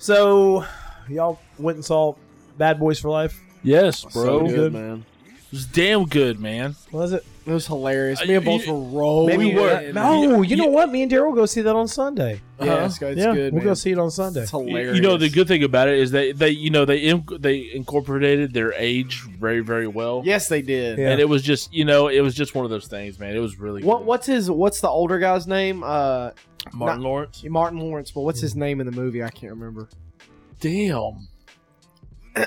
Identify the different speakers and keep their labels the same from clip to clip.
Speaker 1: So, y'all went and saw Bad Boys for Life.
Speaker 2: Yes,
Speaker 3: So
Speaker 2: bro.
Speaker 3: good,
Speaker 1: good.
Speaker 3: man.
Speaker 2: It was damn good, man.
Speaker 1: Was it?
Speaker 3: It was hilarious.
Speaker 2: Uh,
Speaker 3: Me and
Speaker 2: you-
Speaker 3: both were rolling.
Speaker 1: Maybe
Speaker 2: were.
Speaker 3: in.
Speaker 1: No, you know what? Me and Daryl will go see that on Sunday.
Speaker 3: Yeah, it's, good. it's
Speaker 1: yeah,
Speaker 3: good.
Speaker 1: we'll
Speaker 3: man.
Speaker 1: go see it on Sunday.
Speaker 3: It's hilarious.
Speaker 2: You know the good thing about it is they they you know they inc- they incorporated their age very very well.
Speaker 3: Yes, they did.
Speaker 1: Yeah.
Speaker 2: And it was just you know it was just one of those things, man. It was really
Speaker 3: What
Speaker 2: good.
Speaker 3: what's his what's the older guy's name? Uh
Speaker 2: Martin
Speaker 3: not-
Speaker 2: Lawrence.
Speaker 3: Martin Lawrence, but what's his name in the movie? I can't remember.
Speaker 2: Damn,
Speaker 1: I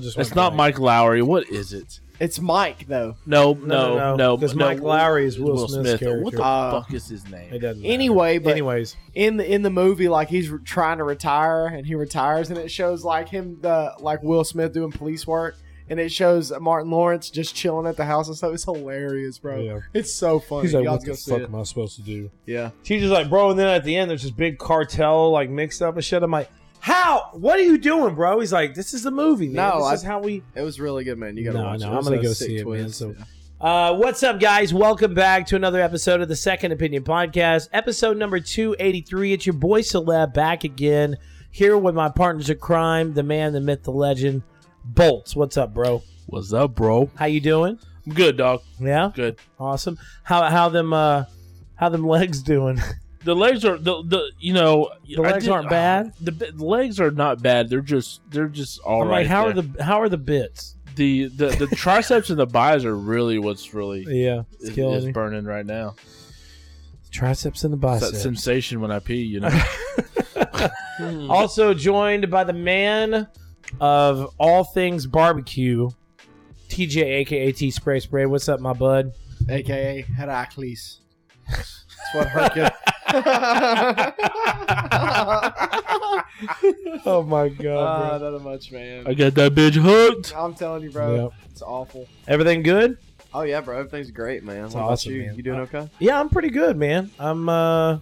Speaker 1: just
Speaker 2: that's
Speaker 1: went
Speaker 2: not
Speaker 1: blank.
Speaker 2: Mike Lowry. What is it?
Speaker 3: It's Mike though.
Speaker 2: No,
Speaker 1: No,
Speaker 2: no,
Speaker 1: no,
Speaker 2: no,
Speaker 1: because
Speaker 2: no,
Speaker 1: Mike Lowry is Will, Smith's
Speaker 2: What
Speaker 1: character.
Speaker 2: the
Speaker 3: Uh,
Speaker 2: fuck is his name?
Speaker 1: it doesn't. matter.
Speaker 3: Anyway, but
Speaker 1: anyways,
Speaker 3: in the in the movie, like he's re- trying to retire and he retires, and it shows like him the like Will Smith doing police work, and it shows Martin Lawrence just chilling at the house and stuff. It's hilarious, bro.
Speaker 1: Yeah.
Speaker 3: It's so funny.
Speaker 1: he's like,
Speaker 3: Y'all
Speaker 1: "What the fuck
Speaker 3: it.
Speaker 1: am I supposed to do?"
Speaker 3: Yeah.
Speaker 1: Teacher's like, "Bro," and then at the end, there's this big cartel like mixed up and shit. I'm like, "How? What are you doing, bro?" He's like, "This is the movie. Man.
Speaker 3: No,
Speaker 1: this
Speaker 3: I-
Speaker 1: is how we."
Speaker 3: It was really good, man. You gotta
Speaker 1: No,
Speaker 3: watch
Speaker 1: no,
Speaker 3: it.
Speaker 1: I'm gonna go see it, man, so-
Speaker 3: Yeah.
Speaker 1: Uh, what's up, guys? Welcome back to another episode of the Second Opinion Podcast, episode number 283. It's your boy Caleb back again, here with my partners of crime, the man, the myth, the legend, Bolts. What's up, bro?
Speaker 2: What's up, bro?
Speaker 1: How you doing?
Speaker 2: I'm good, dog.
Speaker 1: Yeah,
Speaker 2: Good.
Speaker 1: awesome. How how them uh how them legs doing?
Speaker 2: The legs are the the you know
Speaker 1: The legs aren't bad?
Speaker 2: The, the legs are not bad. They're just they're just all
Speaker 1: I'm
Speaker 2: right.
Speaker 1: like, how are the how are the bits?
Speaker 2: the the, the triceps and the biceps are really what's really
Speaker 1: Yeah, it's
Speaker 2: is,
Speaker 1: killing
Speaker 2: is
Speaker 1: me.
Speaker 2: burning right now.
Speaker 1: Triceps and the
Speaker 2: It's that
Speaker 1: biceps.
Speaker 2: sensation when I pee, you know.
Speaker 1: Also joined by the man of all things barbecue, TJ, aka T Spray Spray. What's up, my bud?
Speaker 3: AKA Heracles. That's what Hercules.
Speaker 1: Oh my
Speaker 3: uh,
Speaker 1: god,
Speaker 3: not much, man.
Speaker 2: I got that bitch hooked.
Speaker 3: I'm telling you, bro.
Speaker 1: Yep.
Speaker 3: It's awful.
Speaker 1: Everything good?
Speaker 3: Oh yeah, bro. Everything's great, man. What
Speaker 1: It's
Speaker 3: about
Speaker 1: awesome,
Speaker 3: you?
Speaker 1: man.
Speaker 3: You doing okay?
Speaker 1: Yeah, I'm pretty good, man. I'm uh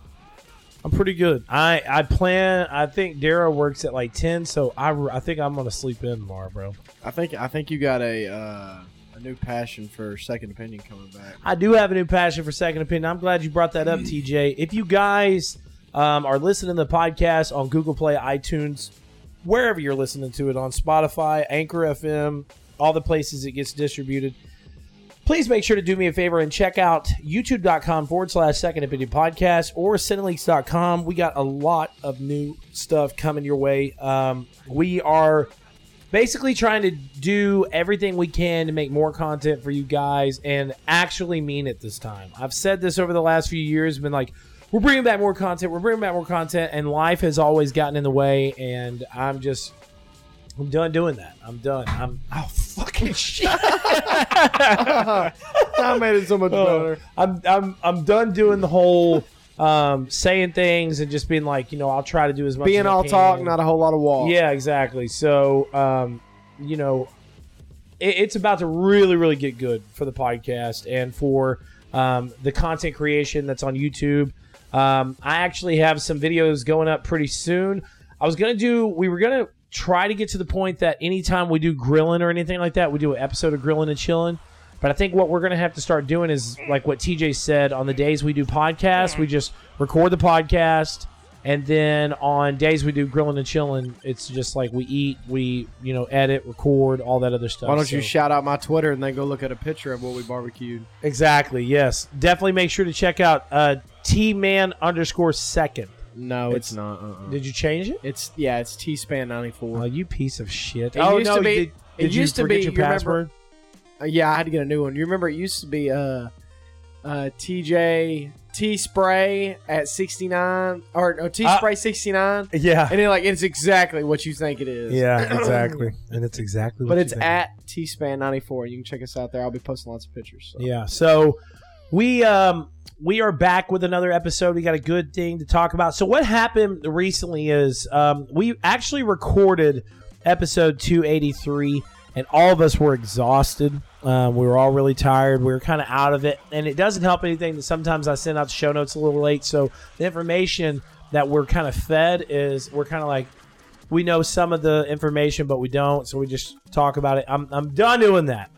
Speaker 1: I'm pretty good. I I plan. I think Dara works at like ten, so I, I think I'm gonna sleep in tomorrow, bro.
Speaker 3: I think I think you got a uh, a new passion for second opinion coming back.
Speaker 1: I do have a new passion for second opinion. I'm glad you brought that up, TJ. If you guys um, are listening to the podcast on Google Play, iTunes, wherever you're listening to it on Spotify, Anchor FM, all the places it gets distributed, please make sure to do me a favor and check out youtube.com forward slash second opinion podcast or cineleaks.com. We got a lot of new stuff coming your way. Um, we are basically trying to do everything we can to make more content for you guys and actually mean it this time. I've said this over the last few years, been like, we're bringing back more content, we're bringing back more content, and life has always gotten in the way, and I'm just, I'm done doing that. I'm done. I'm, oh, fucking shit.
Speaker 3: I made it so much
Speaker 1: Oh,
Speaker 3: better.
Speaker 1: I'm, I'm, I'm done doing the whole um, saying things and just being like, you know, I'll try to do as much
Speaker 3: Being
Speaker 1: as I
Speaker 3: all
Speaker 1: can.
Speaker 3: talk, not a whole lot of walk.
Speaker 1: Yeah, exactly. So, um, you know, it, it's about to really, really get good for the podcast and for um, the content creation that's on YouTube. Um, I actually have some videos going up pretty soon. I was gonna do. We were gonna try to get to the point that anytime we do grilling or anything like that, we do an episode of grilling and chilling. But I think what we're gonna have to start doing is like what TJ said. On the days we do podcasts, we just record the podcast, and then on days we do grilling and chilling, it's just like we eat, we you know edit, record, all that other stuff.
Speaker 3: Why don't you
Speaker 1: So-
Speaker 3: shout out my Twitter and then go look at a picture of what we barbecued?
Speaker 1: exactly? Yes, definitely make sure to check out uh, T Man underscore second.
Speaker 3: No,
Speaker 1: It's-
Speaker 3: it's, not. Uh-uh.
Speaker 1: Did you change it?
Speaker 3: It's yeah, it's T Span ninety
Speaker 1: Oh,
Speaker 3: four.
Speaker 1: you piece of shit!
Speaker 3: It
Speaker 1: oh
Speaker 3: used
Speaker 1: no,
Speaker 3: to be-
Speaker 1: did,
Speaker 3: it
Speaker 1: you
Speaker 3: used to be-
Speaker 1: your
Speaker 3: you remember-
Speaker 1: password?
Speaker 3: Uh, yeah, I had to get a new one. You remember it used to be uh, uh, TJ T Spray at sixty nine or no, T
Speaker 1: Uh,
Speaker 3: Spray sixty nine,
Speaker 1: Yeah,
Speaker 3: and then like it's exactly what you think it is.
Speaker 1: yeah, exactly, and it's exactly.
Speaker 3: But
Speaker 1: what
Speaker 3: it's
Speaker 1: you think.
Speaker 3: at T Span ninety four. You can check us out there. I'll be posting lots of pictures. So.
Speaker 1: Yeah. So we um we are back with another episode. We got a good thing to talk about. So what happened recently is um we actually recorded episode 283 and all of us were exhausted. Um, we were all really tired. We were kind of out of it, and it doesn't help anything that sometimes I send out the show notes a little late. So the information that we're kind of fed is we're kind of like we know some of the information, but we don't. So we just talk about it. I'm I'm done doing that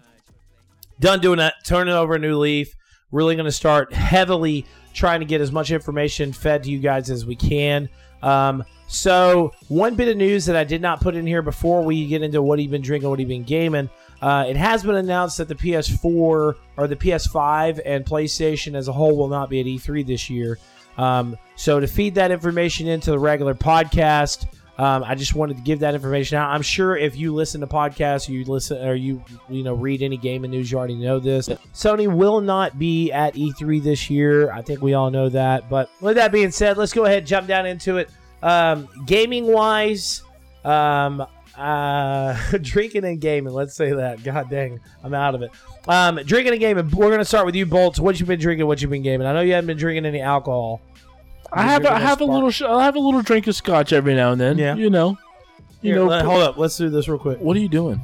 Speaker 1: done doing that, turning over a new leaf. Really going to start heavily trying to get as much information fed to you guys as we can. Um, so one bit of news that I did not put in here before we get into what he's been drinking, what he's been gaming. Uh, it has been announced that the PS4 or the PS5 and PlayStation as a whole will not be at E3 this year. Um, so to feed that information into the regular podcast, um, I just wanted to give that information out. I'm sure if you listen to podcasts, you listen or you you know read any gaming news, you already know this. Sony will not be at E3 this year. I think we all know that. But with that being said, let's go ahead and jump down into it. Um, gaming wise, um, uh, drinking and gaming. Let's say that. God dang, I'm out of it. Um, drinking and gaming. We're gonna start with you, Bolts. What you been drinking? What you been gaming? I know you haven't been drinking any alcohol.
Speaker 2: I have a, I
Speaker 1: drinking a
Speaker 2: have a little sh- I have a little drink of scotch every now and then.
Speaker 1: Yeah.
Speaker 2: you know, you
Speaker 1: Here,
Speaker 2: know.
Speaker 1: let- hold up. Let's do this real quick.
Speaker 2: What are you doing?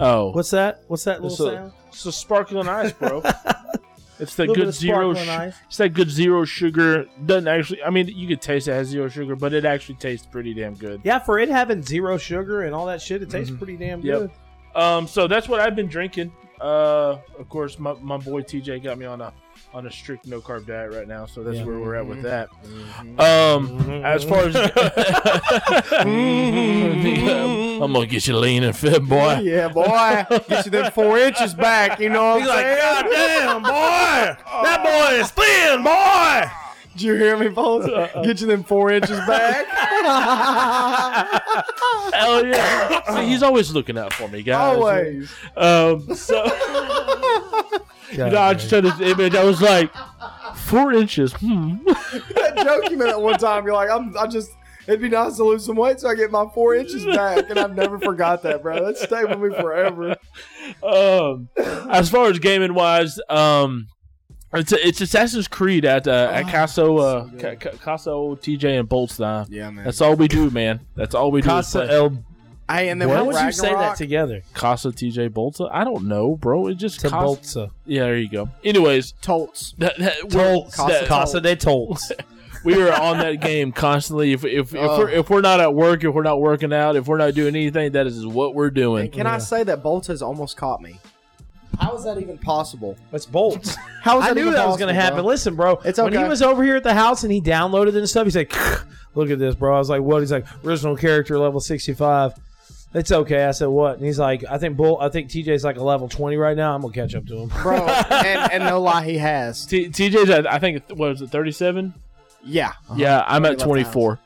Speaker 2: Oh,
Speaker 1: What's that? What's that little
Speaker 2: It's a-
Speaker 1: sound?
Speaker 2: It's a sparkling ice, bro. it's that
Speaker 1: Little bit
Speaker 2: good
Speaker 1: of
Speaker 2: zero.
Speaker 1: sparkling
Speaker 2: Sh-
Speaker 1: ice.
Speaker 2: it's that good zero sugar. Doesn't actually. I mean, you could taste it has zero sugar, but it actually tastes pretty damn good.
Speaker 1: Yeah, for it having zero sugar and all that shit, it tastes pretty damn
Speaker 2: Yep.
Speaker 1: good.
Speaker 2: Um, so that's what I've been drinking. Uh, of course, my, my boy TJ got me on a on a strict no carb diet right now, so that's
Speaker 1: Yeah.
Speaker 2: where we're at with that. Um, as far as I'm gonna get you lean and fit, boy.
Speaker 3: Yeah, boy. Get you them four inches back. You know what
Speaker 1: He's
Speaker 3: I'm
Speaker 1: like,
Speaker 3: saying?
Speaker 1: God damn, boy! That boy is thin, boy!
Speaker 3: Did you hear me, folks? Get you them four inches back.
Speaker 2: Hell yeah! See, he's always looking out for me, guys.
Speaker 3: Always.
Speaker 2: Um, so you know, I just had this image. I was like, four inches. Hmm.
Speaker 3: that joke you made at one time. You're like, I'm. I just. It'd be nice to lose some weight so I get my four inches back, and I've never forgot that, bro. That stayed with me forever.
Speaker 2: um, as far as gaming wise, um, it's it's Assassin's Creed at uh, at
Speaker 3: Oh,
Speaker 2: Caso uh,
Speaker 3: so
Speaker 2: Ca-
Speaker 3: good.
Speaker 2: Ca- Caso TJ and Bolts now.
Speaker 3: Yeah, man.
Speaker 2: That's all we do, man. That's all we do.
Speaker 1: Casa. El.
Speaker 3: Hey, and then
Speaker 1: How would you say that together?
Speaker 2: Casa TJ Bolta. I don't know, bro. It just Cas-
Speaker 1: Tabolza.
Speaker 2: Yeah, there you go. Anyways,
Speaker 3: Tolts.
Speaker 2: that, that, we're-
Speaker 1: Tolts.
Speaker 3: Casa-
Speaker 2: that-
Speaker 1: Casa de Tolts.
Speaker 2: we were on that game constantly. If if, if
Speaker 3: Oh.
Speaker 2: we're if we're not at work, if we're not working out, if we're not doing anything, that is what we're doing.
Speaker 3: And can I say that Bolta's almost caught me? How is that even possible?
Speaker 1: It's bolts.
Speaker 3: How is
Speaker 1: I
Speaker 3: that
Speaker 1: knew
Speaker 3: even
Speaker 1: that was going to
Speaker 3: possible,
Speaker 1: happen.
Speaker 3: bro?
Speaker 1: Listen, bro.
Speaker 3: It's
Speaker 1: When he
Speaker 3: okay.
Speaker 1: was over here at the house and he downloaded it and stuff, he's like, "Look at this, bro." I was like, "What?" He's like, "Original character level sixty-five." It's okay. I said, "What?" And he's like, "I think Bull. I think TJ's like a level twenty right now. I'm gonna catch up to him."
Speaker 3: bro. and, and no lie, he has.
Speaker 2: T- TJ's at I think what was it thirty seven?
Speaker 3: Yeah.
Speaker 2: Yeah, I'm at
Speaker 3: Already left
Speaker 2: twenty
Speaker 3: the
Speaker 2: four.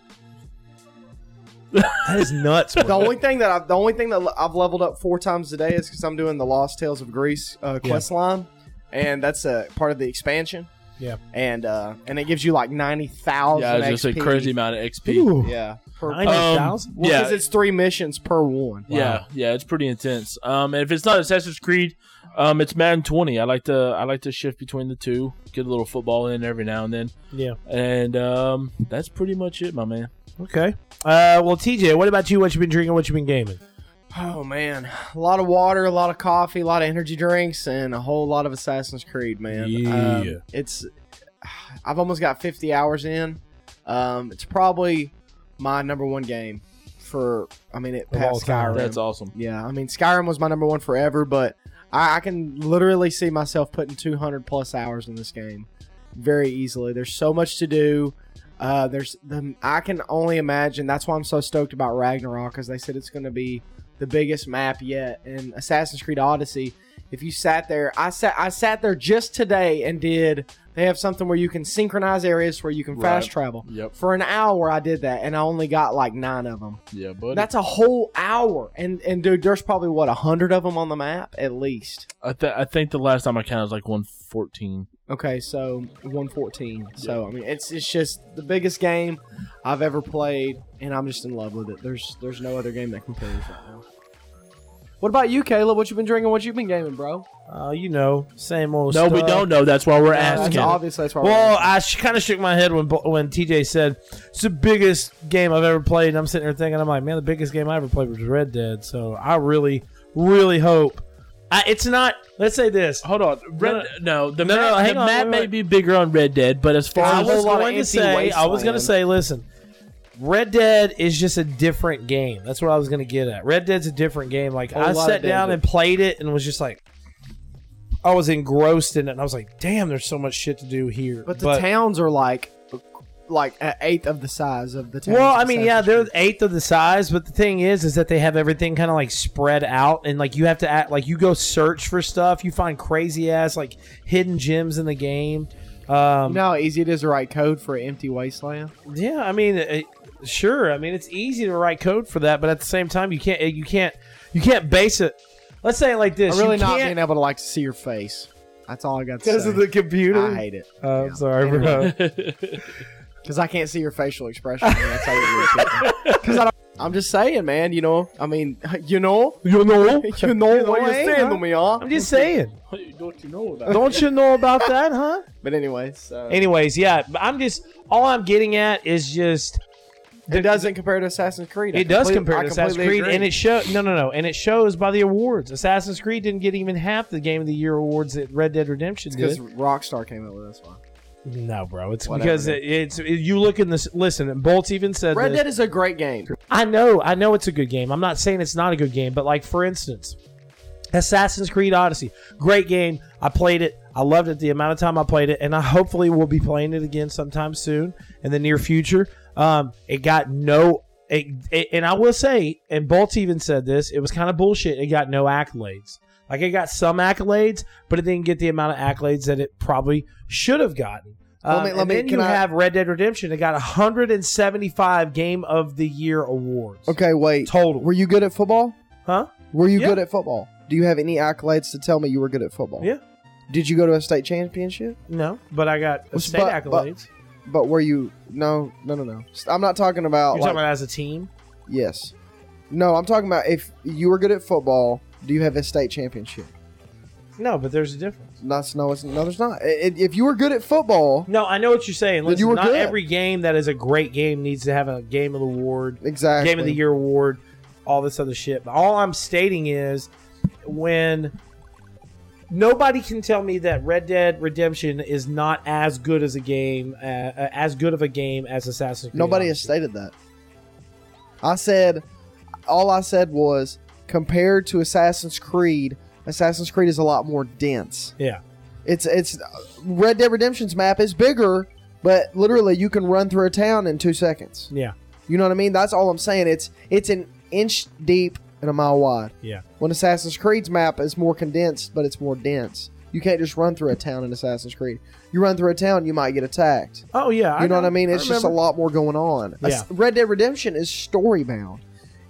Speaker 1: That is nuts.
Speaker 3: The only thing that I've, the only thing that I've leveled up four times today is because I'm doing the Lost Tales of Greece uh, quest line, and that's a part of the expansion.
Speaker 1: Yeah.
Speaker 3: And uh, and it gives you like ninety thousand.
Speaker 2: Yeah, it's just a crazy amount of XP.
Speaker 1: Ooh.
Speaker 3: Yeah. Per,
Speaker 1: Ninety thousand.
Speaker 3: well,
Speaker 2: yeah.
Speaker 3: because it's three missions per one.
Speaker 2: Yeah, yeah, it's pretty intense. Um, and if it's not Assassin's Creed, um, it's Madden 20. I like to I like to shift between the two, get a little football in every now and then,
Speaker 1: Yeah.
Speaker 2: and um, that's pretty much it, my man.
Speaker 1: Okay. Uh, well, TJ, what about you? What you been drinking? What you been gaming?
Speaker 3: Oh man, a lot of water, a lot of coffee, a lot of energy drinks, and a whole lot of Assassin's Creed. Man,
Speaker 1: Yeah.
Speaker 3: Um, it's I've almost got 50 hours in. Um, it's probably my number one game for. I mean, it
Speaker 1: Of all
Speaker 3: past
Speaker 1: time.
Speaker 3: Skyrim.
Speaker 2: That's awesome.
Speaker 3: Yeah, I mean Skyrim was my number one forever, but I, I can literally see myself putting 200 plus hours in this game very easily. There's so much to do. Uh, there's the I can only imagine. That's why I'm so stoked about Ragnarok, because they said it's going to be the biggest map yet. And Assassin's Creed Odyssey. If you sat there, I sat I sat there just today and did. They have something where you can synchronize areas where you can fast
Speaker 2: Right.
Speaker 3: travel.
Speaker 2: Yep.
Speaker 3: For an hour, I did that, and I only got like nine of them.
Speaker 2: Yeah, but
Speaker 3: That's a whole hour, and and dude, there's probably what a hundred of them on the map at least.
Speaker 2: I, th- I think the last time I counted was like 114.
Speaker 3: Okay, so 114. So I mean, it's it's just the biggest game I've ever played, and I'm just in love with it. There's there's no other game that compares right now. What about you, Caleb? What you been drinking? What you been gaming, bro?
Speaker 1: Uh, you know, same old. Stuff.
Speaker 2: No, we don't know. That's why we're
Speaker 3: That's
Speaker 2: asking.
Speaker 3: obviously that's why.
Speaker 1: Well, I sh- kind of shook my head when when TJ said it's the biggest game I've ever played, and I'm sitting there thinking, I'm like, man, the biggest game I ever played was Red Dead. So I really, really hope I, it's not. Let's say this.
Speaker 2: Hold on, Red, no, the
Speaker 1: No,
Speaker 2: map,
Speaker 1: no,
Speaker 2: the
Speaker 1: on,
Speaker 2: map
Speaker 1: wait,
Speaker 2: may
Speaker 1: wait.
Speaker 2: be bigger on Red Dead, but as far
Speaker 3: It's a
Speaker 1: I
Speaker 2: as
Speaker 3: whole
Speaker 1: was going to
Speaker 3: empty
Speaker 1: say, I was going to say, listen, Red Dead is just a different game. That's what I was going to get at. Red Dead's a different game. Like I
Speaker 3: lot
Speaker 1: sat
Speaker 3: of
Speaker 1: down and played it and was just like, I was engrossed in it, and I was like, damn, there's so much shit to do here.
Speaker 3: but the towns are like
Speaker 4: like an eighth of the size of the. towns
Speaker 1: Well, I mean, yeah, they're eighth of the size, but the thing is, is that they have everything kind of like spread out, and like you have to act like you go search for stuff, you find crazy ass like hidden gems in the game. Um,
Speaker 4: You know how easy it is to write code for an empty wasteland.
Speaker 1: Yeah, I mean, it, sure. I mean, it's easy to write code for that, but at the same time, you can't you can't you can't base it. Let's say it like this:
Speaker 4: I'm really
Speaker 1: you
Speaker 4: not
Speaker 1: can't
Speaker 4: being able to like see your face. That's all I got to say.
Speaker 1: because of the computer.
Speaker 4: I hate it
Speaker 1: Oh,
Speaker 4: Yeah.
Speaker 1: I'm sorry, bro.
Speaker 4: because I can't see your facial expression. That's how you Because I don't. I'm just saying, man. You know. I mean, you know.
Speaker 1: you know,
Speaker 4: You know what you're saying
Speaker 1: huh?
Speaker 4: to me, huh?
Speaker 1: I'm just saying.
Speaker 2: Don't you know that?
Speaker 1: Don't you know about that, huh?
Speaker 4: But anyways, uh,
Speaker 1: Anyways, yeah, but I'm just all I'm getting at is just
Speaker 4: it doesn't compare to Assassin's Creed. I
Speaker 1: It does compare to Assassin's Creed,
Speaker 4: agree.
Speaker 1: and it show no, no, no, and it shows by the awards. Assassin's Creed didn't get even half the Game of the Year awards that Red Dead Redemption
Speaker 4: because
Speaker 1: did.
Speaker 4: Because Rockstar came out with this one.
Speaker 1: No, bro, it's
Speaker 4: Whatever,
Speaker 1: because it, it's you look in this. Listen, and Bolts even said
Speaker 4: Red
Speaker 1: this.
Speaker 4: Dead is a great game.
Speaker 1: I know, I know it's a good game. I'm not saying it's not a good game, but like for instance, Assassin's Creed Odyssey, great game. I played it. I loved it the amount of time I played it, and I hopefully will be playing it again sometime soon in the near future. Um, it got no, it, it, and I will say, and Bolt even said this, it was kind of bullshit. It got no accolades. Like it got some accolades, but it didn't get the amount of accolades that it probably should have gotten.
Speaker 4: Let
Speaker 1: Um,
Speaker 4: me- let
Speaker 1: and
Speaker 4: me-
Speaker 1: then
Speaker 4: can
Speaker 1: you
Speaker 4: I-
Speaker 1: have Red Dead Redemption. It got 175 Game of the Year awards.
Speaker 3: Okay, wait.
Speaker 1: Total.
Speaker 3: Were you good at football?
Speaker 1: Huh?
Speaker 3: Were you
Speaker 1: Yeah.
Speaker 3: good at football? Do you have any accolades to tell me you were good at football?
Speaker 1: Yeah.
Speaker 3: Did you go to a state championship?
Speaker 1: No, but I got
Speaker 3: Well,
Speaker 1: state
Speaker 3: but- but-
Speaker 1: accolades.
Speaker 3: But were you? No, no, no, no. I'm not talking about.
Speaker 1: You're
Speaker 3: like-
Speaker 1: talking about as a team?
Speaker 3: yes. No, I'm talking about if you were good at football. Do you have a state championship?
Speaker 1: No, but there's a difference.
Speaker 3: That's no, it's, no, there's not. I- I- If you were good at football,
Speaker 1: No, I know what you're saying. Listen,
Speaker 3: you were
Speaker 1: not
Speaker 3: good.
Speaker 1: every game that is a great game needs to have a Game of the Award,
Speaker 3: exactly.
Speaker 1: Game of the Year award, all this other shit. But all I'm stating is when nobody can tell me that Red Dead Redemption is not as good as a game, uh, uh, as good of a game as Assassin's Creed.
Speaker 3: Nobody has stated that. I said, all I said was compared to Assassin's Creed, Assassin's Creed is a lot more dense.
Speaker 1: Yeah.
Speaker 3: It's it's Red Dead Redemption's map is bigger, but literally you can run through a town in two seconds.
Speaker 1: Yeah.
Speaker 3: You know what I mean? That's all I'm saying. It's it's an inch deep and a mile wide.
Speaker 1: Yeah.
Speaker 3: When Assassin's Creed's map is more condensed, but it's more dense. You can't just run through a town in Assassin's Creed. You run through a town, you might get attacked.
Speaker 1: Oh yeah.
Speaker 3: You know, what I mean? It's just a lot more going on.
Speaker 1: Yeah.
Speaker 3: Red Dead Redemption is story bound,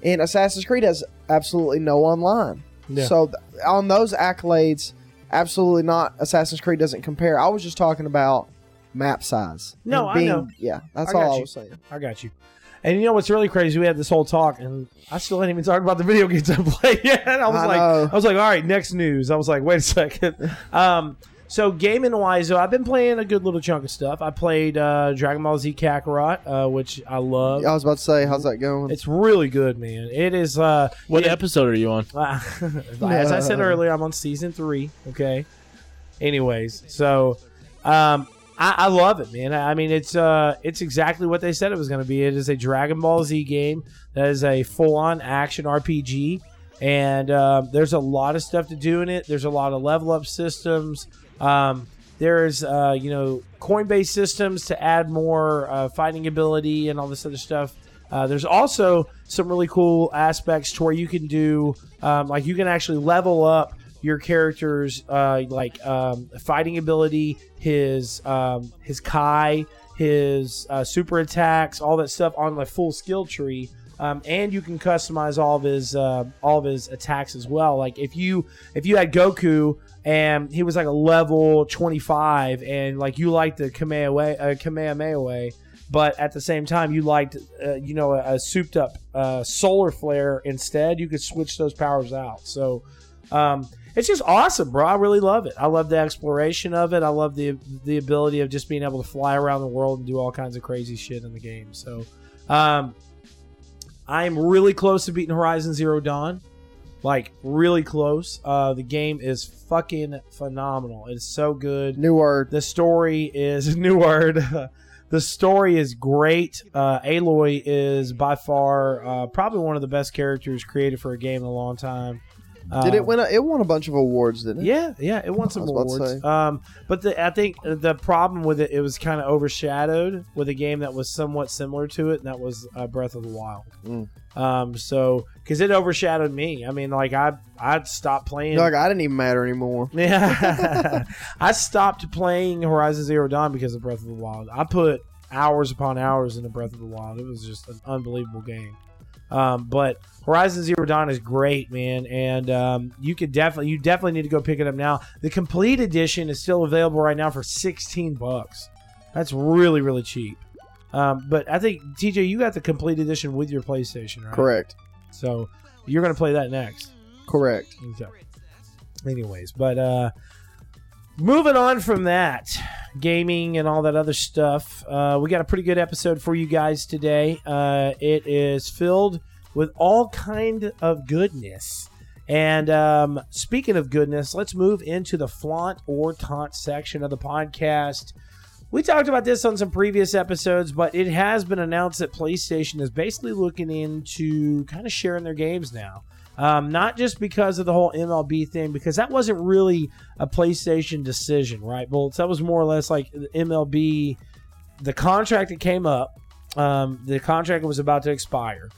Speaker 3: and Assassin's Creed has absolutely no online.
Speaker 1: Yeah.
Speaker 3: So th- on those accolades, absolutely not. Assassin's Creed doesn't compare. I was just talking about map size.
Speaker 1: No,
Speaker 3: and
Speaker 1: I know.
Speaker 3: Yeah, that's
Speaker 1: I
Speaker 3: all I
Speaker 1: you.
Speaker 3: was saying.
Speaker 1: I got you. And you know what's really crazy? We had this whole talk, and I still hadn't even talked about the video games I play yet. I was
Speaker 3: I
Speaker 1: like,
Speaker 3: know.
Speaker 1: I was like, all right, next news. I was like, wait a second. um, so gaming wise, though, I've been playing a good little chunk of stuff. I played uh, Dragon Ball Z Kakarot, uh, which I love.
Speaker 3: I was about to say, how's that going?
Speaker 1: It's really good, man. It is. Uh,
Speaker 2: What
Speaker 1: yeah,
Speaker 2: episode are you on?
Speaker 1: as I said earlier, I'm on season three. Okay. Anyways, so um, I, I love it, man. I mean, it's uh, it's exactly what they said it was going to be. It is a Dragon Ball Z game that is a full-on action RPG, and um, there's a lot of stuff to do in it. There's a lot of level up systems. Um, there's uh, you know coin-based systems to add more uh, fighting ability and all this other stuff. Uh, there's also some really cool aspects to where you can do, um, like you can actually level up your character's uh, like um, fighting ability, his um, his Kai, his uh, super attacks, all that stuff on the full skill tree. Um, and you can customize all of his uh, all of his attacks as well. Like if you if you had Goku and he was like a level 25 and like you liked the Kamehameha, uh, Kamehameha but at the same time you liked uh, you know a, a souped up uh, solar flare instead. You could switch those powers out. So um, it's just awesome bro. I really love it. I love the exploration of it. I love the the ability of just being able to fly around the world and do all kinds of crazy shit in the game. So um, i'm really close to beating horizon zero dawn like really close uh, the game is fucking phenomenal it's so good
Speaker 3: New word.
Speaker 1: the story is new word. the story is great. Uh, Aloy is by far uh, probably one of the best characters created for a game in a long time.
Speaker 3: Did it
Speaker 1: Um,
Speaker 3: win? A, it won a bunch of awards, didn't it?
Speaker 1: Yeah, yeah, it won some
Speaker 3: I was about to
Speaker 1: awards. Um, but the, I think the problem with it, it was kind of overshadowed with a game that was somewhat similar to it, and that was uh, Breath of the Wild.
Speaker 3: Mm.
Speaker 1: Um, so because it overshadowed me. I mean, like I, I'd stopped playing.
Speaker 3: Like I didn't even matter anymore.
Speaker 1: Yeah, I stopped playing Horizon Zero Dawn because of Breath of the Wild. I put hours upon hours into Breath of the Wild. It was just an unbelievable game. Um, but Horizon Zero Dawn is great, man, and um, you could definitely you definitely need to go pick it up now. The complete edition is still available right now for sixteen bucks. That's really really cheap. Um, but I think TJ, you got the complete edition with your PlayStation, right?
Speaker 3: Correct.
Speaker 1: So you're gonna play that next.
Speaker 3: Correct.
Speaker 1: Okay. Anyways, but uh moving on from that, gaming and all that other stuff, uh we got a pretty good episode for you guys today. Uh it is filled with all kind of goodness. And um speaking of goodness, let's move into the flaunt or taunt section of the podcast. We talked about this on some previous episodes, but it has been announced that PlayStation is basically looking into kind of sharing their games now. Um, not just because of the whole MLB thing, because that wasn't really a PlayStation decision, right, Bolts? That was more or less like MLB, the contract that came up, um, the contract was about to expire.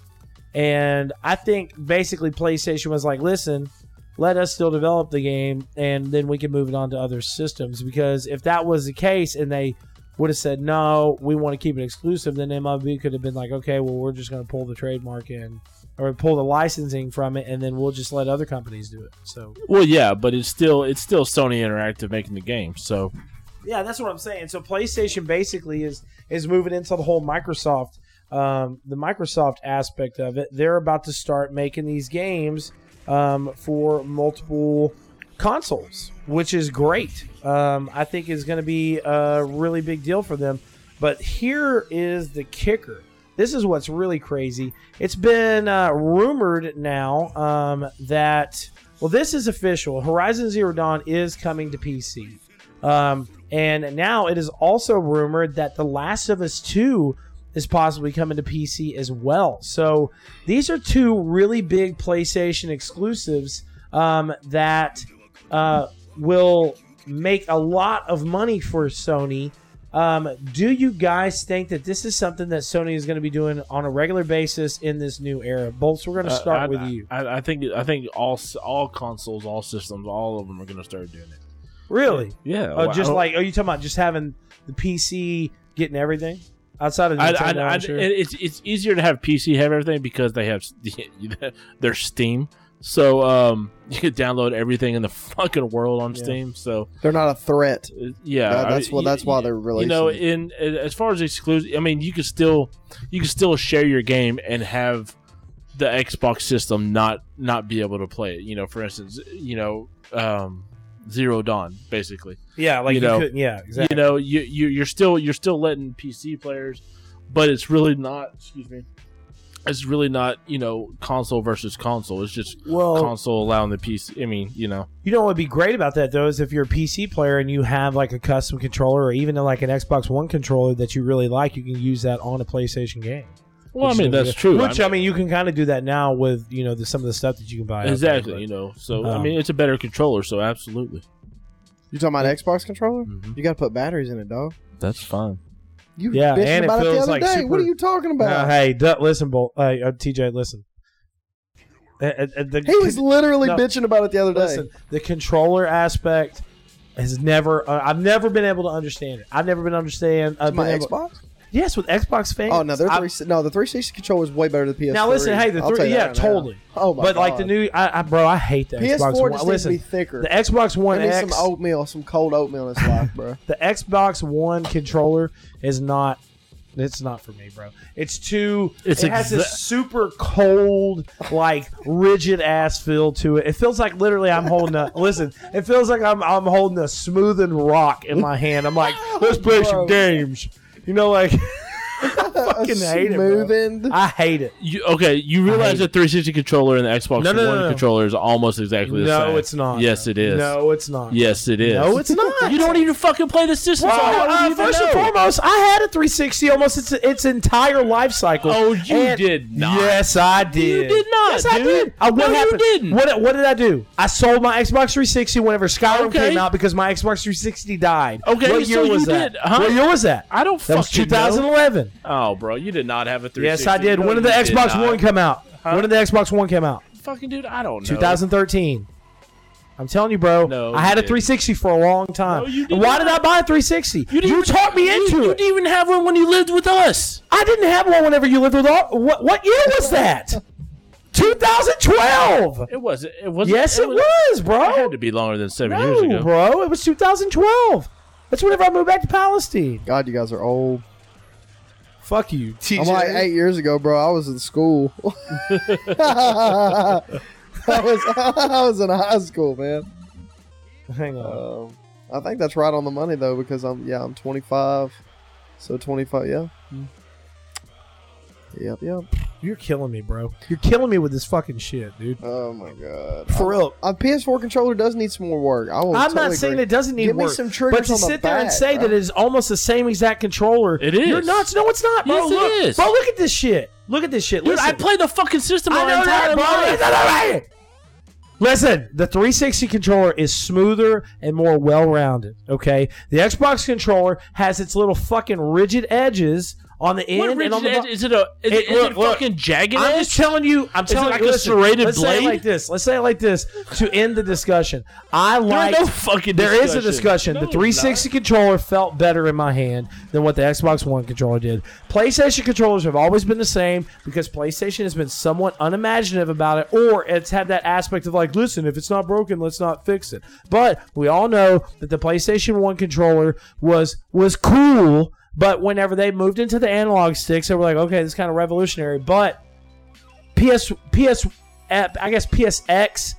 Speaker 1: And I think basically PlayStation was like, listen, let us still develop the game and then we can move it on to other systems. Because if that was the case and they would have said, no, we want to keep it exclusive, then MLB could have been like, okay, well, we're just going to pull the trademark in or pull the licensing from it and then we'll just let other companies do it. So,
Speaker 2: Well, yeah, but it's still it's still Sony Interactive making the game. So
Speaker 1: yeah, that's what I'm saying. So PlayStation basically is is moving into the whole Microsoft um, the Microsoft aspect of it. They're about to start making these games um, for multiple consoles, which is great. Um, I think is going to be a really big deal for them. But here is the kicker. This is what's really crazy. It's been uh, rumored now um, that well, this is official. Horizon Zero Dawn is coming to PC. Um, and now it is also rumored that The Last of Us 2 is possibly coming to PC as well. So these are two really big PlayStation exclusives um, that uh, will make a lot of money for Sony. Um, do you guys think that this is something that Sony is going to be doing on a regular basis in this new era? Bolts, we're going to
Speaker 2: uh,
Speaker 1: start
Speaker 2: I,
Speaker 1: with you.
Speaker 2: I, I think I think all all consoles, all systems, all of them are going to start doing it.
Speaker 1: Really?
Speaker 2: Yeah,
Speaker 1: Oh, just like, are you talking about just having the PC getting everything outside of
Speaker 2: I,
Speaker 1: Nintendo?
Speaker 2: I, I,
Speaker 1: I'm sure.
Speaker 2: it's it's easier to have PC have everything because they have their Steam. So um, you can download everything in the fucking world on
Speaker 1: Yeah.
Speaker 2: Steam. So
Speaker 3: They're not a threat.
Speaker 2: uh, yeah,
Speaker 3: That- that's
Speaker 2: mean,
Speaker 3: what. That's why they're really.
Speaker 2: You know, in as far as exclusive, I mean, you can still you can still share your game and have the Xbox system not not be able to play it. You know, for instance, you know, um, Zero Dawn, basically.
Speaker 1: yeah, like
Speaker 2: you
Speaker 1: you,
Speaker 2: know,
Speaker 1: couldn't. Yeah, exactly.
Speaker 2: You know, you, you you're still you're still letting PC players, but it's really not. Excuse me. It's really not, you know, console versus console. It's just
Speaker 1: well,
Speaker 2: console allowing the PC. I mean, you know,
Speaker 1: you know what would be great about that though is if you're a PC player and you have like a custom controller or even like an Xbox One controller that you really like, you can use that on a PlayStation game.
Speaker 2: well, I mean
Speaker 1: is-
Speaker 2: that's true.
Speaker 1: Which I mean, you can kind of do that now with you know the, some of the stuff that you can buy. out there,
Speaker 2: exactly,
Speaker 1: but-
Speaker 2: you know. So I
Speaker 1: Um,
Speaker 2: mean, it's a better controller. So absolutely,
Speaker 3: You talking about an Xbox controller?
Speaker 2: Mhm.
Speaker 3: You got to put batteries in it, dog.
Speaker 2: that's fine.
Speaker 3: You
Speaker 1: Yeah, and it
Speaker 3: about it, the
Speaker 1: feels
Speaker 3: other
Speaker 1: like
Speaker 3: day.
Speaker 1: super-
Speaker 3: What are you talking
Speaker 1: Uh,
Speaker 3: about?
Speaker 1: hey, du- listen, Bolt. Hey, uh, TJ, listen. Uh, uh, uh, the-
Speaker 3: he was literally
Speaker 1: No.
Speaker 3: bitching about it the other day.
Speaker 1: Listen, the controller aspect has never. Uh, I've never been able to understand it. I've never been understand. Uh,
Speaker 3: It's my
Speaker 1: able-
Speaker 3: Xbox.
Speaker 1: Yes, with Xbox fans.
Speaker 3: Oh no, they're
Speaker 1: I-
Speaker 3: three. No, the 360 controller is way better than the PS.
Speaker 1: Now listen, hey, the
Speaker 3: I'll
Speaker 1: three, yeah,
Speaker 3: that right now.
Speaker 1: totally.
Speaker 3: Oh my god.
Speaker 1: but like the new, I, I, bro, I hate the Xbox
Speaker 3: PS4
Speaker 1: One.
Speaker 3: just
Speaker 1: Listen,
Speaker 3: to be thicker.
Speaker 1: the Xbox One
Speaker 3: I need
Speaker 1: X,
Speaker 3: some oatmeal, some cold oatmeal in this life, bro.
Speaker 1: the Xbox One controller is not. It's not for me, bro. It's too.
Speaker 2: It's
Speaker 1: it has this super cold, like rigid ass feel to it. It feels like literally I'm holding a. listen, it feels like I'm I'm holding a smoothened rock in my hand. I'm like, let's play some games. You know, like. fucking hate it, bro.
Speaker 3: smoothened.
Speaker 1: I hate it.
Speaker 2: You, okay, you realize the 360 controller and the Xbox
Speaker 1: No, no,
Speaker 2: One
Speaker 1: no, no.
Speaker 2: controller is almost exactly the same.
Speaker 1: No, it's not.
Speaker 2: Yes, it is.
Speaker 1: No, it's not.
Speaker 2: Yes, it is.
Speaker 1: No, it's not.
Speaker 2: You don't even fucking play the system.
Speaker 1: Well,
Speaker 2: so how would you
Speaker 1: uh,
Speaker 2: even
Speaker 1: first and
Speaker 2: know?
Speaker 1: foremost, I had a 360 almost its its entire life cycle.
Speaker 2: Oh, you
Speaker 1: And-
Speaker 2: did not.
Speaker 1: Yes, I did.
Speaker 2: You did not,
Speaker 1: Yes, I
Speaker 2: dude.
Speaker 1: did. Uh, what
Speaker 2: No, you
Speaker 1: happened?
Speaker 2: didn't.
Speaker 1: What, what did I do? I sold my Xbox 360 whenever Skyrim
Speaker 2: Okay.
Speaker 1: came out because my Xbox 360 died.
Speaker 2: Okay,
Speaker 1: what year
Speaker 2: so
Speaker 1: was
Speaker 2: you
Speaker 1: that?
Speaker 2: did, huh?
Speaker 1: What year was that?
Speaker 2: I don't
Speaker 1: That was
Speaker 2: fucking know.
Speaker 1: 2011.
Speaker 2: Oh, bro, you did not have a 360.
Speaker 1: Yes, I did.
Speaker 2: No,
Speaker 1: when did the
Speaker 2: you did
Speaker 1: Xbox. One come out? When did the Xbox One come out?
Speaker 2: Fucking dude, I don't know.
Speaker 1: 2013. I'm telling you, bro.
Speaker 2: No,
Speaker 1: I had a
Speaker 2: you didn't.
Speaker 1: 360 for a long time.
Speaker 2: No, you did
Speaker 1: And Why did I buy a 360? You,
Speaker 2: didn't even-
Speaker 1: talked me
Speaker 2: you,
Speaker 1: into
Speaker 2: you
Speaker 1: it.
Speaker 2: didn't even have one when you lived with us.
Speaker 1: I didn't have one whenever you lived with all. What, what year was that? 2012.
Speaker 2: It wasn't. It wasn't.
Speaker 1: Yes, it was,
Speaker 2: It
Speaker 1: bro.
Speaker 2: It had to be longer than seven years ago.
Speaker 1: bro. It was 2012. That's whenever I moved back to Palestine.
Speaker 3: God, you guys are old.
Speaker 1: Fuck you, TJ.
Speaker 3: I'm like eight years ago, bro. I was in school. I was I was in high school, man.
Speaker 1: Hang on.
Speaker 3: Um, I think that's right on the money though, because I'm yeah I'm 25, so 25 yeah. Yep, yep.
Speaker 1: You're killing me, bro. You're killing me with this fucking shit, dude.
Speaker 3: Oh my god.
Speaker 1: For real.
Speaker 3: A PS4 controller does need some more work. I will.
Speaker 1: I'm
Speaker 3: totally
Speaker 1: not saying
Speaker 3: agree.
Speaker 1: it doesn't need
Speaker 3: Give me
Speaker 1: work,
Speaker 3: some triggers
Speaker 1: but to
Speaker 3: on the
Speaker 1: sit there and
Speaker 3: back,
Speaker 1: say
Speaker 3: bro.
Speaker 1: that it's almost the same exact controller,
Speaker 2: It is.
Speaker 1: You're nuts. No, it's not, bro.
Speaker 2: Yes, it
Speaker 1: look,
Speaker 2: is.
Speaker 1: bro. Look at this shit. Look at this shit.
Speaker 2: Dude,
Speaker 1: Listen.
Speaker 2: I played the fucking system
Speaker 1: I
Speaker 2: my
Speaker 1: know
Speaker 2: entire
Speaker 1: that, bro. Listen, all right. Listen, the 360 controller is smoother and more well-rounded. Okay, the Xbox controller has its little fucking rigid edges on the end and on the
Speaker 2: edge? Is it a? Is
Speaker 1: It-
Speaker 2: it, is
Speaker 1: look,
Speaker 2: it
Speaker 1: look.
Speaker 2: fucking jagged
Speaker 1: I'm
Speaker 2: edge?
Speaker 1: just telling you. I'm telling
Speaker 2: like
Speaker 1: you.
Speaker 2: a
Speaker 1: listen,
Speaker 2: serrated
Speaker 1: let's say it
Speaker 2: blade?
Speaker 1: like this. Let's say it like this to end the discussion. I like.
Speaker 2: no fucking.
Speaker 1: There is a
Speaker 2: discussion.
Speaker 1: discussion.
Speaker 2: No,
Speaker 1: the
Speaker 2: it's
Speaker 1: 360 controller felt better in my hand than what the Xbox One controller did. PlayStation controllers have always been the same because PlayStation has been somewhat unimaginative about it, or it's had that aspect of like, listen, if it's not broken, let's not fix it. But we all know that the PlayStation One controller was was cool. But whenever they moved into the analog sticks, they were like, okay, this is kind of revolutionary. But PS PS I guess PSX,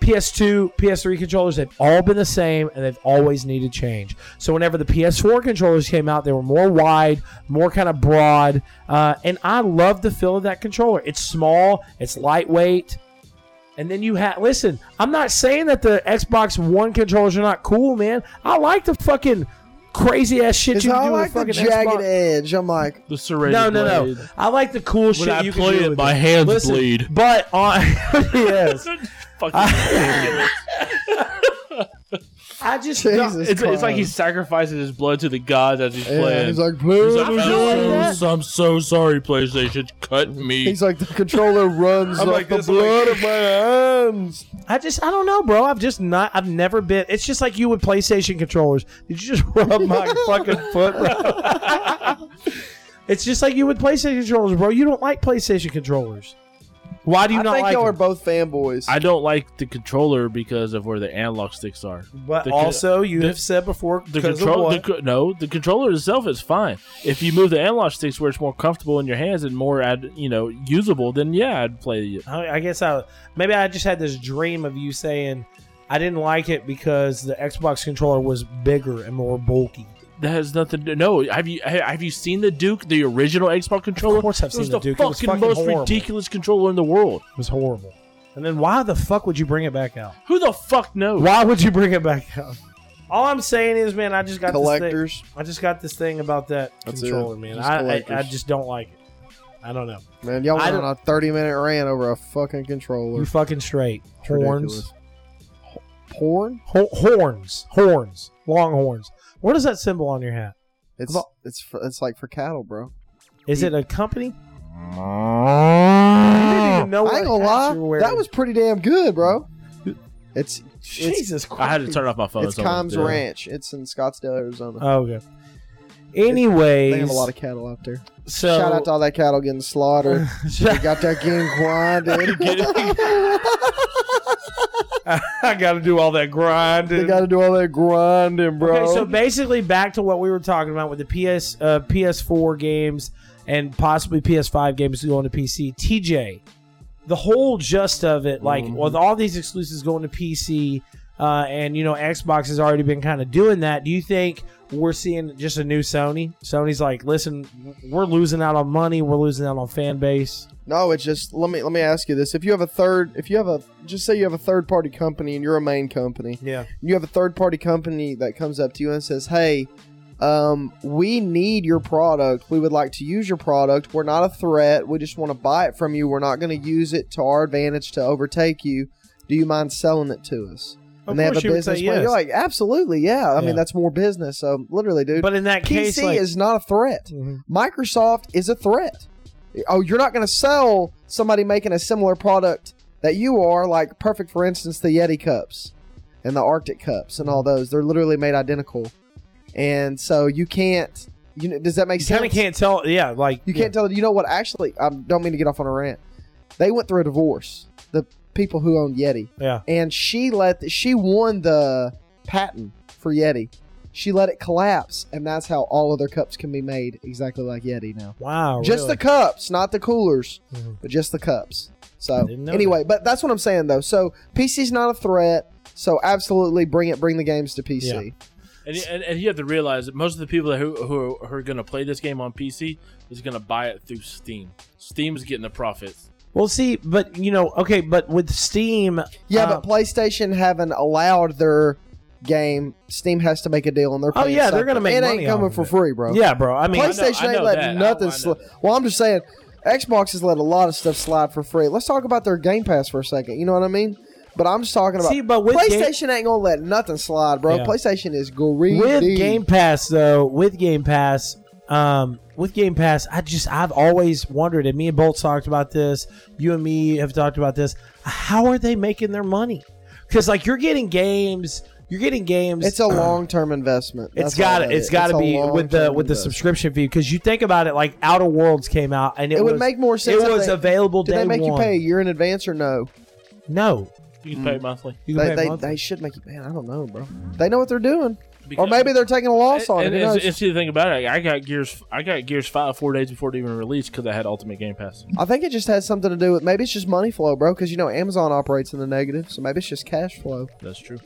Speaker 1: PS2, PS3 controllers they've all been the same and they've always needed change. So whenever the PS4 controllers came out, they were more wide, more kind of broad, uh, and I love the feel of that controller. It's small, it's lightweight. And then you have listen. I'm not saying that the Xbox One controllers are not cool, man. I like the fucking crazy ass shit
Speaker 3: Because
Speaker 1: you can
Speaker 3: I
Speaker 1: do
Speaker 3: like
Speaker 1: with
Speaker 3: the
Speaker 1: fucking
Speaker 3: jagged
Speaker 1: Xbox.
Speaker 3: edge. I'm like,
Speaker 2: The serrated
Speaker 1: No, no, no.
Speaker 2: blade.
Speaker 1: I like the cool shit
Speaker 2: I
Speaker 1: you
Speaker 2: play
Speaker 1: can do
Speaker 2: it,
Speaker 1: with
Speaker 2: my hands
Speaker 1: Listen,
Speaker 2: bleed.
Speaker 1: But on yes,
Speaker 2: Fucking ridiculous.
Speaker 1: I just
Speaker 3: Jesus
Speaker 2: It's, it's like he
Speaker 3: Christ.
Speaker 2: sacrifices his blood to the gods as he's
Speaker 3: yeah,
Speaker 2: playing.
Speaker 3: he's like,
Speaker 2: He's
Speaker 3: please.
Speaker 2: like,
Speaker 1: I feel like that.
Speaker 2: "Oh, I'm so sorry, PlayStation. Cut me.
Speaker 3: He's like, the controller runs
Speaker 2: I'm
Speaker 3: like,
Speaker 2: like
Speaker 3: the
Speaker 2: this, I'm
Speaker 3: blood of my hands.
Speaker 1: I just I don't know, bro. I've just not I've never been. It's just like you with PlayStation controllers. Did you just rub my fucking foot, bro? it's just like you with PlayStation controllers, bro. You don't like PlayStation controllers. Why do you
Speaker 3: I
Speaker 1: not
Speaker 3: think
Speaker 1: like
Speaker 3: y'all are
Speaker 1: them?
Speaker 3: both fanboys.
Speaker 2: I don't like the controller because of where the analog sticks are.
Speaker 1: But
Speaker 2: the-
Speaker 1: also, you
Speaker 2: the-
Speaker 1: have said before,
Speaker 2: The
Speaker 1: because
Speaker 2: control, the,
Speaker 1: what?
Speaker 2: co- no, the controller itself is fine. If you move the analog sticks where it's more comfortable in your hands and more, ad, you know, usable, then yeah, I'd play it.
Speaker 1: I I guess I maybe I just had this dream of you saying I didn't like it because the Xbox controller was bigger and more bulky.
Speaker 2: That has nothing to no. Have you have you seen the Duke, the original Xbox controller?
Speaker 1: Of course I've
Speaker 2: it
Speaker 1: seen the
Speaker 2: the
Speaker 1: Duke. It was
Speaker 2: fucking,
Speaker 1: fucking
Speaker 2: most
Speaker 1: horrible.
Speaker 2: ridiculous controller in the world.
Speaker 1: It was horrible. And then why the fuck would you bring it back out?
Speaker 2: Who the fuck knows?
Speaker 1: Why would you bring it back out? All I'm saying is, man, I just got This
Speaker 3: Collectors.
Speaker 1: thing, I just got this thing about that
Speaker 3: That's
Speaker 1: controller,
Speaker 3: it.
Speaker 1: man.
Speaker 3: Just
Speaker 1: I, I I just don't like it. I don't know.
Speaker 3: Man, y'all
Speaker 1: I
Speaker 3: went on a 30 minute rant over a fucking controller.
Speaker 1: You fucking straight. Horns,
Speaker 3: ridiculous. Porn?
Speaker 1: Ho- horns, horns, long horns. What is that symbol on your hat?
Speaker 3: It's
Speaker 1: Well-
Speaker 3: it's for, it's like for cattle, bro.
Speaker 1: Is it a company? You didn't even know
Speaker 3: I ain't
Speaker 1: what
Speaker 3: gonna
Speaker 1: hats you were
Speaker 3: lie,
Speaker 1: wearing.
Speaker 3: that was pretty damn good, bro. It's
Speaker 1: Jesus Christ.
Speaker 2: I had to turn off my phone.
Speaker 3: it's
Speaker 2: so I
Speaker 3: Combs
Speaker 2: was dead.
Speaker 3: Ranch. It's in Scottsdale, Arizona.
Speaker 1: Oh, okay. Anyways,
Speaker 3: they have a lot of cattle out there.
Speaker 1: so
Speaker 3: Shout out to all that cattle getting slaughtered. they got that getting grinded.
Speaker 1: I got to do all that grinding.
Speaker 3: they got to do all that grinding, bro.
Speaker 1: Okay, so basically, back to what we were talking about with the PS, uh, PS4 games and possibly PS5 games going to PC. TJ, the whole gist of it, like
Speaker 3: Mhm.
Speaker 1: with all these exclusives going to PC, uh, and you know Xbox has already been kind of doing that. Do you think we're seeing just a new Sony? Sony's like, listen, we're losing out on money, we're losing out on fan base.
Speaker 3: No, it's just let me let me ask you this: if you have a third, if you have a just say you have a third party company and you're a main company,
Speaker 1: Yeah,
Speaker 3: you have a third party company that comes up to you and says, "Hey, um, we need your product. We would like to use your product. We're not a threat. We just want to buy it from you. We're not going to use it to our advantage to overtake you. Do you mind selling it to us?"
Speaker 1: Of
Speaker 3: and they have a
Speaker 1: course you would
Speaker 3: business plan.
Speaker 1: yes.
Speaker 3: You're like, absolutely, yeah. I
Speaker 1: Yeah.
Speaker 3: mean, that's more business. So literally, dude,
Speaker 1: but in that
Speaker 3: PC
Speaker 1: case, like,
Speaker 3: is not a threat.
Speaker 1: Mhm.
Speaker 3: Microsoft is a threat. Oh, you're not going to sell somebody making a similar product that you are, like perfect for instance, the Yeti cups and the Arctic cups and all those. They're literally made identical, and so you can't. You know, does that make
Speaker 1: you
Speaker 3: sense?
Speaker 1: kind of can't tell. Yeah, like
Speaker 3: You can't tell. You know what? Actually, I don't mean to get off on a rant. They went through a divorce. The people who owned Yeti,
Speaker 1: Yeah,
Speaker 3: and she let she won the patent for Yeti. She let it collapse, and that's how all other cups can be made exactly like Yeti now.
Speaker 1: wow,
Speaker 3: Just
Speaker 1: really?
Speaker 3: the cups, not the coolers,
Speaker 1: Mhm.
Speaker 3: but just the cups. So
Speaker 1: didn't know
Speaker 3: anyway, but that's what I'm saying though. So PC's not a threat. So absolutely bring it, bring the games to PC.
Speaker 2: And, and, and you have to realize that most of the people who, who are, are going to play this game on PC is going to buy it through Steam. Steam's getting the profits.
Speaker 1: Well, see, but you know, okay, but with Steam,
Speaker 3: Yeah,
Speaker 1: uh,
Speaker 3: but PlayStation haven't allowed their game. Steam has to make a deal, and they're
Speaker 1: Oh, yeah, they're gonna
Speaker 3: something.
Speaker 1: make
Speaker 3: It
Speaker 1: money
Speaker 3: ain't coming for
Speaker 1: it.
Speaker 3: free, bro.
Speaker 1: yeah, bro. I mean,
Speaker 2: I know-
Speaker 3: PlayStation
Speaker 2: I know
Speaker 3: ain't letting
Speaker 2: that.
Speaker 3: Nothing
Speaker 2: know
Speaker 3: slide. Well, I'm just saying, Xbox has let a lot of stuff slide for free. Let's talk about their Game Pass for a second. You know what I mean? But I'm just talking about
Speaker 1: see, but with Game,
Speaker 3: PlayStation ain't gonna let nothing slide, bro.
Speaker 1: Yeah.
Speaker 3: PlayStation is greedy.
Speaker 1: with Game Pass though, with Game Pass, um, with Game Pass, I just I've always wondered, and me and Bolt talked about this. You and me have talked about this. How are they making their money? Because like you're getting games, you're getting games.
Speaker 3: It's a long term investment.
Speaker 1: It's
Speaker 3: That's
Speaker 1: got
Speaker 3: all
Speaker 1: to
Speaker 3: it
Speaker 1: it's
Speaker 3: is.
Speaker 1: got to be with the with the
Speaker 3: investment.
Speaker 1: subscription fee because you think about it like Outer Worlds came out and it,
Speaker 3: It would
Speaker 1: was
Speaker 3: make more sense.
Speaker 1: it was
Speaker 3: they,
Speaker 1: available
Speaker 3: Did
Speaker 1: day
Speaker 3: they make
Speaker 1: one.
Speaker 3: you pay a year in advance or no?
Speaker 1: No,
Speaker 2: You can pay monthly.
Speaker 1: you can
Speaker 3: They,
Speaker 1: pay
Speaker 3: they,
Speaker 1: monthly.
Speaker 3: they should make you. Man, I don't know, bro. They know what they're doing, or maybe they're taking a loss on it.
Speaker 2: and,
Speaker 3: Who
Speaker 2: and,
Speaker 3: knows?
Speaker 2: and see the thing about it, I got Gears. I got Gears Five four days before it even released because I had Ultimate Game Pass.
Speaker 3: I think it just has something to do with maybe it's just money flow, bro. Because you know Amazon operates in the negative, so maybe it's just cash flow.
Speaker 2: That's true.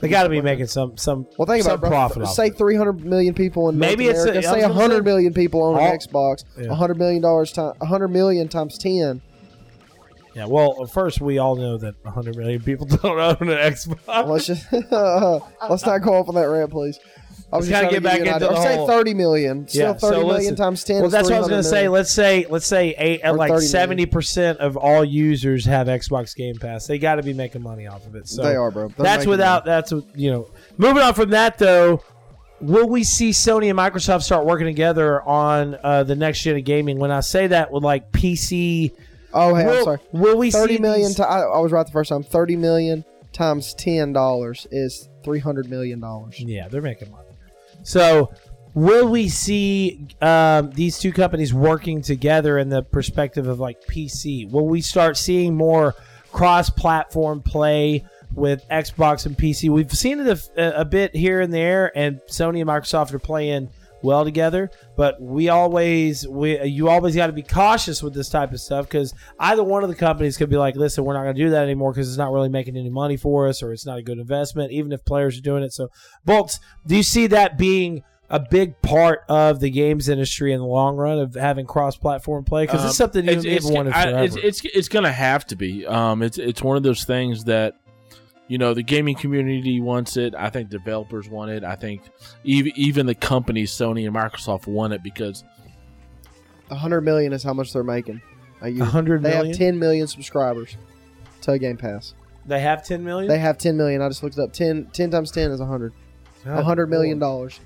Speaker 1: they got to be making some some
Speaker 3: Well, think
Speaker 1: some
Speaker 3: about it, bro.
Speaker 1: profit. off
Speaker 3: say 300 million people in
Speaker 1: Maybe
Speaker 3: North
Speaker 1: it's a-
Speaker 3: America.
Speaker 1: I
Speaker 3: say
Speaker 1: gonna
Speaker 3: 100
Speaker 1: say-
Speaker 3: million people
Speaker 1: on
Speaker 3: an Xbox.
Speaker 1: Yeah.
Speaker 3: 100 million dollars time 100 million times 10.
Speaker 1: Yeah, well, first we all know that 100 million people don't own an Xbox.
Speaker 3: Let's just let's not go off on that rant, please. I was just trying
Speaker 1: get
Speaker 3: to you
Speaker 1: back into the
Speaker 3: Or say
Speaker 1: whole-
Speaker 3: 30 million. Still
Speaker 1: Yeah,
Speaker 3: 30
Speaker 1: so
Speaker 3: million
Speaker 1: listen-
Speaker 3: times 10
Speaker 1: well, that's what I was gonna say. Let's say let's say eight,
Speaker 3: Or
Speaker 1: like seventy percent of all users have Xbox Game Pass. They got to be making money off of it. So
Speaker 3: they are, bro. They're
Speaker 1: that's without that's what- you know. Moving on from that though, will we see Sony and Microsoft start working together on uh, the next gen of gaming? When I say that with like PC,
Speaker 3: money. Oh, hey, I'm sorry.
Speaker 1: will we
Speaker 3: 30
Speaker 1: see
Speaker 3: million
Speaker 1: these-
Speaker 3: ti- I, I was right the first time. 30 million times $10 is 300 million dollars.
Speaker 1: Yeah, they're making money. So, will we see um, these two companies working together in the perspective of like PC? Will we start seeing more cross-platform play with Xbox and PC? We've seen it a, a bit here and there, and Sony and Microsoft are playing well together. But we always, we you always got to be cautious with this type of stuff because either one of the companies could be like, "Listen, we're not going to do that anymore because it's not really making any money for us, or it's not a good investment, even if players are doing it." So, Bolts, do you see that being a big part of the games industry in the long run of having cross-platform play? Because
Speaker 2: Um,
Speaker 1: it's something you
Speaker 2: it's, it's,
Speaker 1: wanted
Speaker 2: I-
Speaker 1: forever.
Speaker 2: it's, it's it's gonna have to be. Um, it's it's one of those things that you know the gaming community wants it. I think developers want it. I think even even the companies Sony and Microsoft want it because
Speaker 3: 100 million is how much they're making a year.
Speaker 1: Hundred
Speaker 3: They
Speaker 1: million.
Speaker 3: have 10 million subscribers to Game Pass.
Speaker 1: they have ten million.
Speaker 3: They have 10 million. I just looked it up. 10, 10 times 10 is 100.
Speaker 1: God,
Speaker 3: 100 million
Speaker 1: Lord.
Speaker 3: dollars.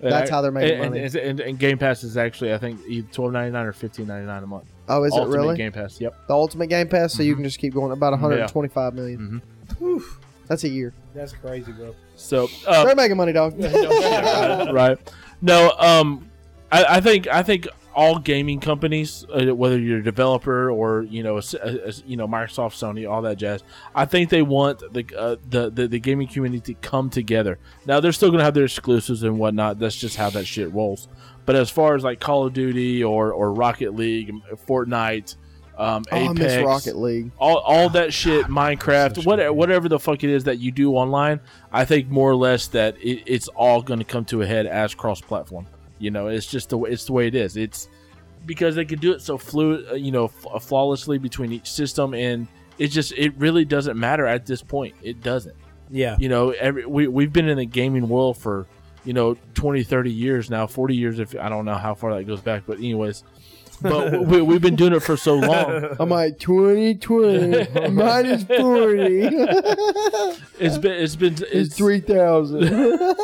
Speaker 3: That's how they're making
Speaker 2: and,
Speaker 3: money.
Speaker 2: And, and, and Game Pass is actually I think twelve ninety nine or fifteen ninety nine a month.
Speaker 3: Oh, is
Speaker 2: Ultimate
Speaker 3: it really?
Speaker 2: Game Pass. Yep.
Speaker 3: The Ultimate Game Pass, so you
Speaker 2: Mhm.
Speaker 3: can just keep going about 125 million.
Speaker 1: Oof,
Speaker 3: That's a year.
Speaker 1: that's crazy, bro.
Speaker 2: So uh,
Speaker 3: They're making money, dog.
Speaker 2: right, right. No, um, I, I think I think all gaming companies, uh, whether you're a developer or you know, a s- a- a- you know, Microsoft, Sony, all that jazz. I think they want the uh, the, the the gaming community to come together. Now they're still gonna have their exclusives and whatnot. That's just how that shit rolls. But as far as like Call of Duty or or Rocket League, Fortnite, um,
Speaker 3: Oh, I
Speaker 2: Apex,
Speaker 3: Rocket League.
Speaker 2: all all that shit, Minecraft,
Speaker 1: such
Speaker 2: whatever, whatever the fuck it is that you do online. I think more or less that it, it's all going to come to a head as cross-platform. You know, it's just the way it's the way it is. It's because they can do it so fluid, uh, you know, f- flawlessly between each system, and it just it really doesn't matter at this point. It doesn't.
Speaker 1: Yeah.
Speaker 2: You know, every we we've been in the gaming world for you know 20, 30 years now, forty years. If I don't know how far that goes back, but anyways. But we, we've been doing it for so long.
Speaker 3: I'm like 2020 minus 40
Speaker 2: It's been it's been
Speaker 3: is
Speaker 2: it's
Speaker 3: 3000.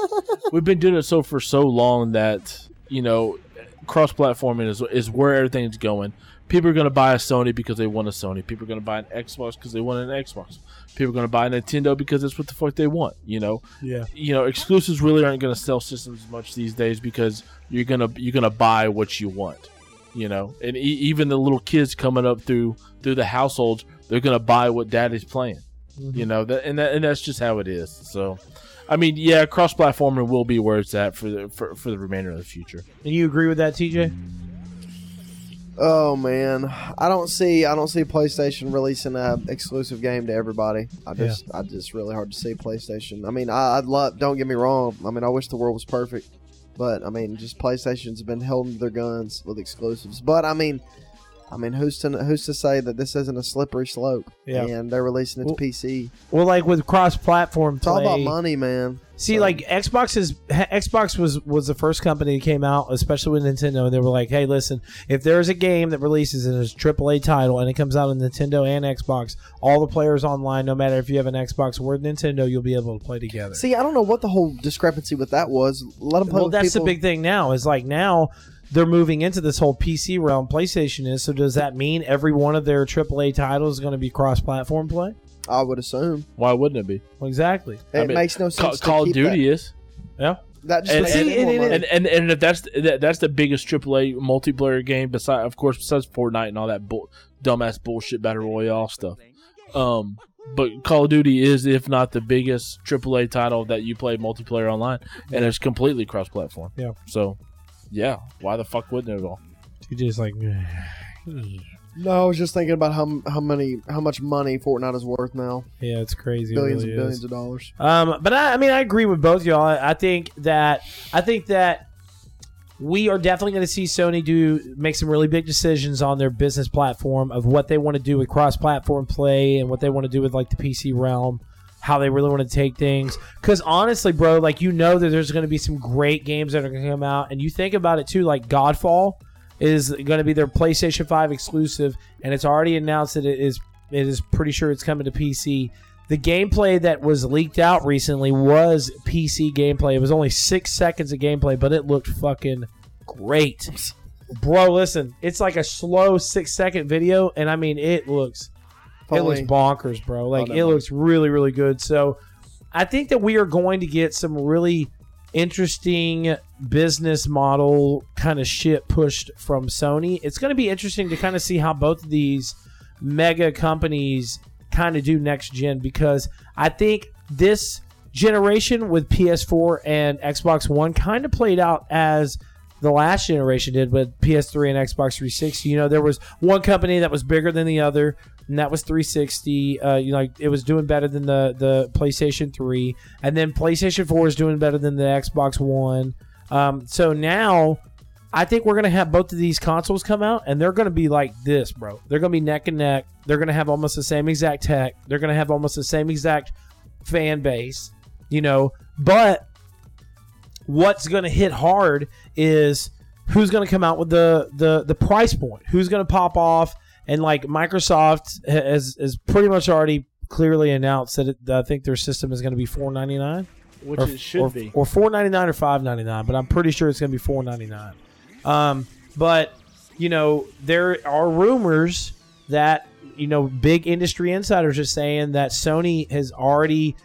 Speaker 2: we've been doing it so for so long that you know cross platforming is is where everything's going. People are going to buy a Sony because they want a Sony. People are going to buy an Xbox because they want an Xbox. People are going to buy a Nintendo because that's what the fuck they want. You know,
Speaker 1: Yeah.
Speaker 2: you know, exclusives really aren't going to sell systems much these days because you're gonna you're gonna buy what you want. You know, and e- even the little kids coming up through through the households, they're gonna buy what daddy's playing. Mm-hmm. You know, that and that, and that's just how it is. So, I mean, yeah, cross platforming will be where it's at for the for, for the remainder of the future.
Speaker 1: And you agree with that, TJ?
Speaker 3: oh man, I don't see I don't see PlayStation releasing an exclusive game to everybody. I just I just really hard to see PlayStation. I mean, I, I'd love. Don't get me wrong. I mean, I wish the world was perfect, but I mean, just PlayStation's been holding their guns with exclusives. But I mean. I mean, who's to who's to say that this isn't a slippery slope?
Speaker 1: Yeah.
Speaker 3: And they're releasing it to
Speaker 1: Well,
Speaker 3: PC.
Speaker 1: Well, like with cross-platform
Speaker 3: It's all about money, man.
Speaker 1: See,
Speaker 3: So-
Speaker 1: like Xbox is Xbox was was the first company that came out, especially with Nintendo, and they were like, "Hey, listen, if there's a game that releases and is a AAA title and it comes out on Nintendo and Xbox, all the players online, no matter if you have an Xbox or Nintendo, you'll be able to play together."
Speaker 3: See, I don't know what the whole discrepancy with that was. Let them play
Speaker 1: well, that's
Speaker 3: people.
Speaker 1: the big thing now. Is like now they're moving into this whole PC realm. PlayStation is. So does that mean every one of their AAA titles is going to be cross-platform play?
Speaker 3: I would assume
Speaker 2: Why wouldn't it be?
Speaker 1: Well, exactly.
Speaker 3: it
Speaker 2: mean,
Speaker 3: makes no
Speaker 2: Call,
Speaker 3: sense. to
Speaker 2: Call of
Speaker 3: keep
Speaker 2: Duty is.
Speaker 1: Yeah.
Speaker 3: That, that just
Speaker 2: And-
Speaker 3: makes
Speaker 2: and-
Speaker 3: it more
Speaker 1: and-
Speaker 3: money.
Speaker 2: And, and and if that's that, that's the biggest AAA multiplayer game beside, of course, besides Fortnite and all that bull, dumbass bullshit battle royale stuff. Um, but Call of Duty is, if not the biggest AAA title that you play multiplayer online, and it's completely cross-platform.
Speaker 1: Yeah.
Speaker 2: So, yeah, why the fuck wouldn't it all?
Speaker 1: TJ's like,
Speaker 3: no, I was just thinking about how how many how much money Fortnite is worth now.
Speaker 1: yeah, it's crazy. It
Speaker 3: billions
Speaker 1: really
Speaker 3: and
Speaker 1: is.
Speaker 3: billions of dollars.
Speaker 1: Um, but I, I mean, I agree with both y'all. I, I think that I think that we are definitely going to see Sony do make some really big decisions on their business platform of what they want to do with cross-platform play and what they want to do with like the PC realm, how they really want to take things. Because honestly, bro, like you know that there's going to be some great games that are going to come out, and you think about it too. Like Godfall is going to be their PlayStation Five exclusive, and it's already announced that it is. It is pretty sure it's coming to PC. The gameplay that was leaked out recently was PC gameplay. It was only six seconds of gameplay, but it looked fucking great. Bro, listen, it's like a slow six second video, and I mean, it looks it looks bonkers, bro. Like
Speaker 3: oh,
Speaker 1: it looks really, really good. So I think that we are going to get some really interesting business model kind of shit pushed from Sony. It's going to be interesting to kind of see how both of these mega companies kind of do next gen because I think this generation with PS4 and Xbox One kind of played out as the last generation did with PS3 and Xbox 360. You know, there was one company that was bigger than the other, and that was 360. Uh, you know, like, it was doing better than the the PlayStation 3, and then PlayStation 4 is doing better than the Xbox One. Um, so now. I think we're gonna have both of these consoles come out, and they're gonna be like this, bro. They're gonna be neck and neck. They're gonna have almost the same exact tech. They're gonna have almost the same exact fan base, you know. But what's going to hit hard is who's going to come out with the the the price point. Who's going to pop off? And like Microsoft has has pretty much already clearly announced that it, I think their system is going to be four ninety nine,
Speaker 2: Which
Speaker 1: or,
Speaker 2: it should
Speaker 1: or,
Speaker 2: be.
Speaker 1: or four ninety nine or five ninety nine. But I'm pretty sure it's going to be four ninety nine. Um, but you know there are rumors that you know big industry insiders are saying that Sony has already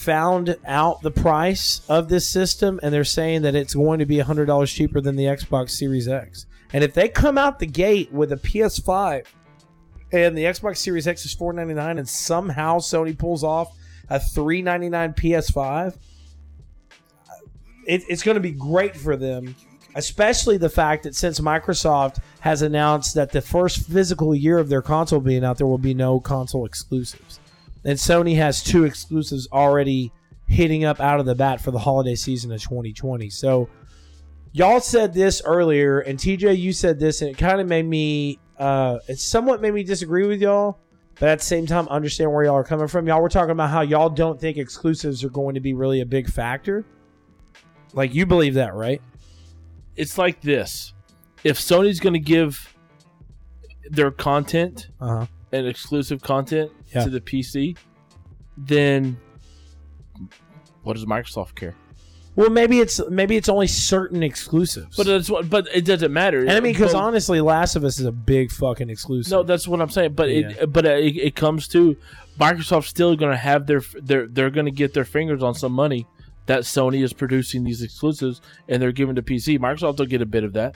Speaker 1: found out the price of this system and they're saying that it's going to be $100 cheaper than the Xbox Series X. And if they come out the gate with a PS5 and the Xbox Series X is 499 and somehow Sony pulls off a 399 PS5, it, it's going to be great for them especially the fact that since Microsoft has announced that the first physical year of their console being out, there will be no console exclusives, and Sony has two exclusives already hitting up out of the bat for the holiday season of 2020. So, y'all said this earlier, and TJ, you said this, and it kind of made me, uh, it somewhat made me disagree with y'all. But at the same time, understand where y'all are coming from. Y'all were talking about how y'all don't think exclusives are going to be really a big factor. Like you believe that, right?
Speaker 2: It's like this: if Sony's going to give their content
Speaker 1: Uh huh.
Speaker 2: and exclusive content
Speaker 1: Yeah.
Speaker 2: to the PC, then what does Microsoft care?
Speaker 1: Well, maybe it's maybe it's only certain exclusives.
Speaker 2: But what. But it doesn't matter.
Speaker 1: and I mean, because
Speaker 2: But-
Speaker 1: honestly, Last of Us is a big fucking exclusive.
Speaker 2: No, that's what I'm saying. But
Speaker 1: Yeah.
Speaker 2: it but it, it comes to Microsoft's still going to have their their they're going to get their fingers on some money that Sony is producing these exclusives and they're giving to PC. Microsoft will get a bit of that.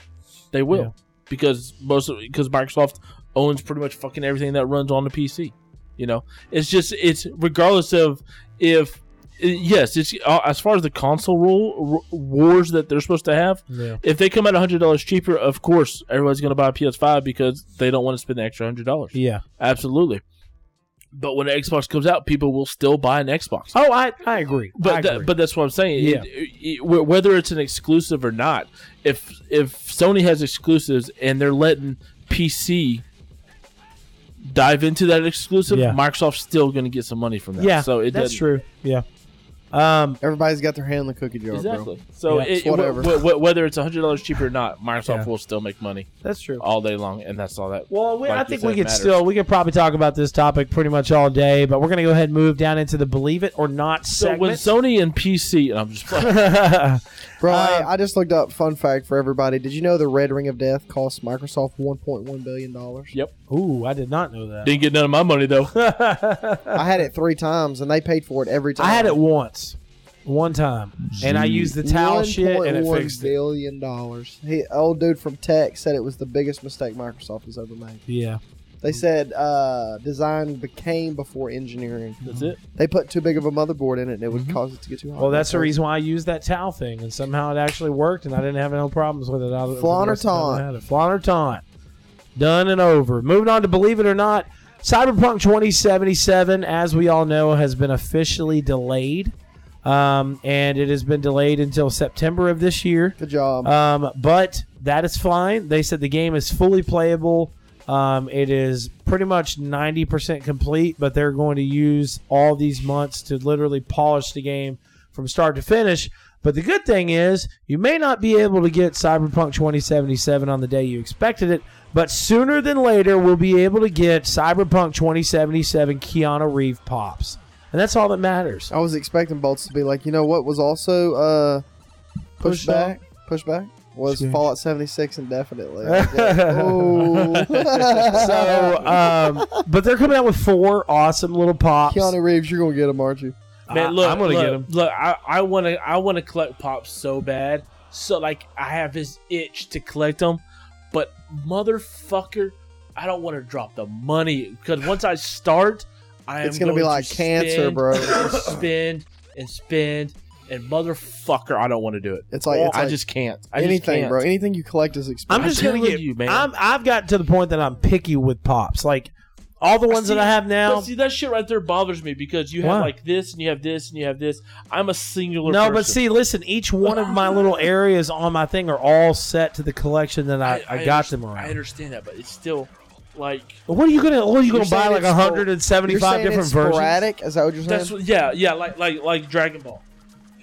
Speaker 2: They will
Speaker 1: Yeah.
Speaker 2: because most because Microsoft owns pretty much fucking everything that runs on the PC. You know, it's just it's regardless of if yes, it's uh, as far as the console rule r- wars that they're supposed to have.
Speaker 1: yeah.
Speaker 2: If they come out hundred dollars cheaper, of course everybody's going to buy a PS5 because they don't want to spend the extra hundred dollars.
Speaker 1: Yeah.
Speaker 2: Absolutely. But when the Xbox comes out, people will still buy an Xbox.
Speaker 1: Oh, I I agree. I
Speaker 2: But
Speaker 1: agree.
Speaker 2: that, but that's what I'm saying.
Speaker 1: Yeah.
Speaker 2: It- it- wh- whether it's an exclusive or not, if if Sony has exclusives and they're letting PC dive into that exclusive,
Speaker 1: Yeah.
Speaker 2: Microsoft's still going to get some money from that.
Speaker 1: yeah,
Speaker 2: so it
Speaker 1: that's true. Yeah. Um.
Speaker 3: Everybody's got their hand in the cookie jar, bro.
Speaker 2: Exactly. So
Speaker 1: Yeah,
Speaker 2: it,
Speaker 3: it's whatever.
Speaker 2: wh- wh- whether it's hundred dollars cheaper or not, Microsoft
Speaker 1: Yeah.
Speaker 2: will still make money
Speaker 1: That's true.
Speaker 2: all day long, and that's all that.
Speaker 1: Well, we,
Speaker 2: like
Speaker 1: I
Speaker 2: you
Speaker 1: think
Speaker 2: said,
Speaker 1: we could
Speaker 2: matters.
Speaker 1: still we could probably talk about this topic pretty much all day, but we're gonna go ahead and move down into the believe it or not
Speaker 2: So when
Speaker 1: segment.
Speaker 2: Sony and PC, and I'm just
Speaker 3: Bro,
Speaker 1: Um,
Speaker 3: hey, I just looked up fun fact for everybody. Did you know the Red Ring of Death cost Microsoft 1.1 billion dollars?
Speaker 2: yep,
Speaker 1: Ooh, I did not know that.
Speaker 2: didn't get none of my money though.
Speaker 3: I had it three times, and they paid for it every time.
Speaker 1: I had it once, one time, and I used the towel shit and it
Speaker 3: $1.1
Speaker 1: fixed it.
Speaker 3: billion dollars. He, old dude from Tech said it was the biggest mistake Microsoft has ever made.
Speaker 1: Yeah,
Speaker 3: They said uh, design became before engineering.
Speaker 2: That's it.
Speaker 3: They put too big of a motherboard in it, and it would cause it to get too hot.
Speaker 1: Mm-hmm. well, that's the reason why I used that towel thing, and somehow it actually worked, and I didn't have no problems with it. I,
Speaker 3: Flawn or
Speaker 1: the rest of the time
Speaker 3: taunt?
Speaker 1: I had it. Flawn or taunt. Done and over. Moving on to believe it or not, Cyberpunk 2077, as we all know, has been officially delayed, um, and it has been delayed until September of this year.
Speaker 3: Good job.
Speaker 1: Um, but that is fine. They said the game is fully playable. Um, it is pretty much 90% complete, but they're going to use all these months to literally polish the game from start to finish. But the good thing is, you may not be able to get Cyberpunk 2077 on the day you expected it, but sooner than later, we'll be able to get Cyberpunk 2077 Keanu Reeve pops. And that's all that matters.
Speaker 3: I was expecting Bolts to be like, you know what was also uh, pushed
Speaker 1: Pushed
Speaker 3: back, pushed back was
Speaker 1: Sure.
Speaker 3: Fallout 76 indefinitely. Like, oh.
Speaker 1: So, um, but they're coming out with four awesome little pops.
Speaker 3: Keanu Reeves, you're gonna get them, aren't you?
Speaker 2: Man,
Speaker 1: I-
Speaker 2: look,
Speaker 1: I'm gonna
Speaker 2: look,
Speaker 1: them.
Speaker 2: Look, I, I want to, I want to collect pops so bad. So like, I have this itch to collect them, but motherfucker, I don't want to drop the money because once I start, I am
Speaker 3: It's gonna be like
Speaker 2: to
Speaker 3: cancer,
Speaker 2: spend
Speaker 3: bro.
Speaker 2: and spend and spend and motherfucker, I don't want to do it.
Speaker 3: It's like, it's
Speaker 2: I
Speaker 3: like
Speaker 2: just can't. I
Speaker 3: anything,
Speaker 2: just can't.
Speaker 3: bro. Anything you collect is expensive.
Speaker 1: I'm
Speaker 3: expensive.
Speaker 1: just gonna
Speaker 2: telling
Speaker 1: get
Speaker 2: you, man.
Speaker 1: I'm, I've gotten to the point that I'm picky with pops. Like all the ones
Speaker 2: See,
Speaker 1: that I have now.
Speaker 2: But see, that shit right there bothers me because you
Speaker 1: Why?
Speaker 2: have like this and you have this and you have this. I'm a singular.
Speaker 1: No,
Speaker 2: person.
Speaker 1: but see, listen. Each one of my little areas on my thing are all set to the collection that I, I, got
Speaker 2: them
Speaker 1: them
Speaker 2: I understand that, but it's still like
Speaker 1: What are you gonna? What are you gonna buy? Like 175 different
Speaker 3: it's
Speaker 1: versions?
Speaker 3: sporadic? Is that what you're saying?
Speaker 2: that's what, yeah, yeah, like like like Dragon Ball.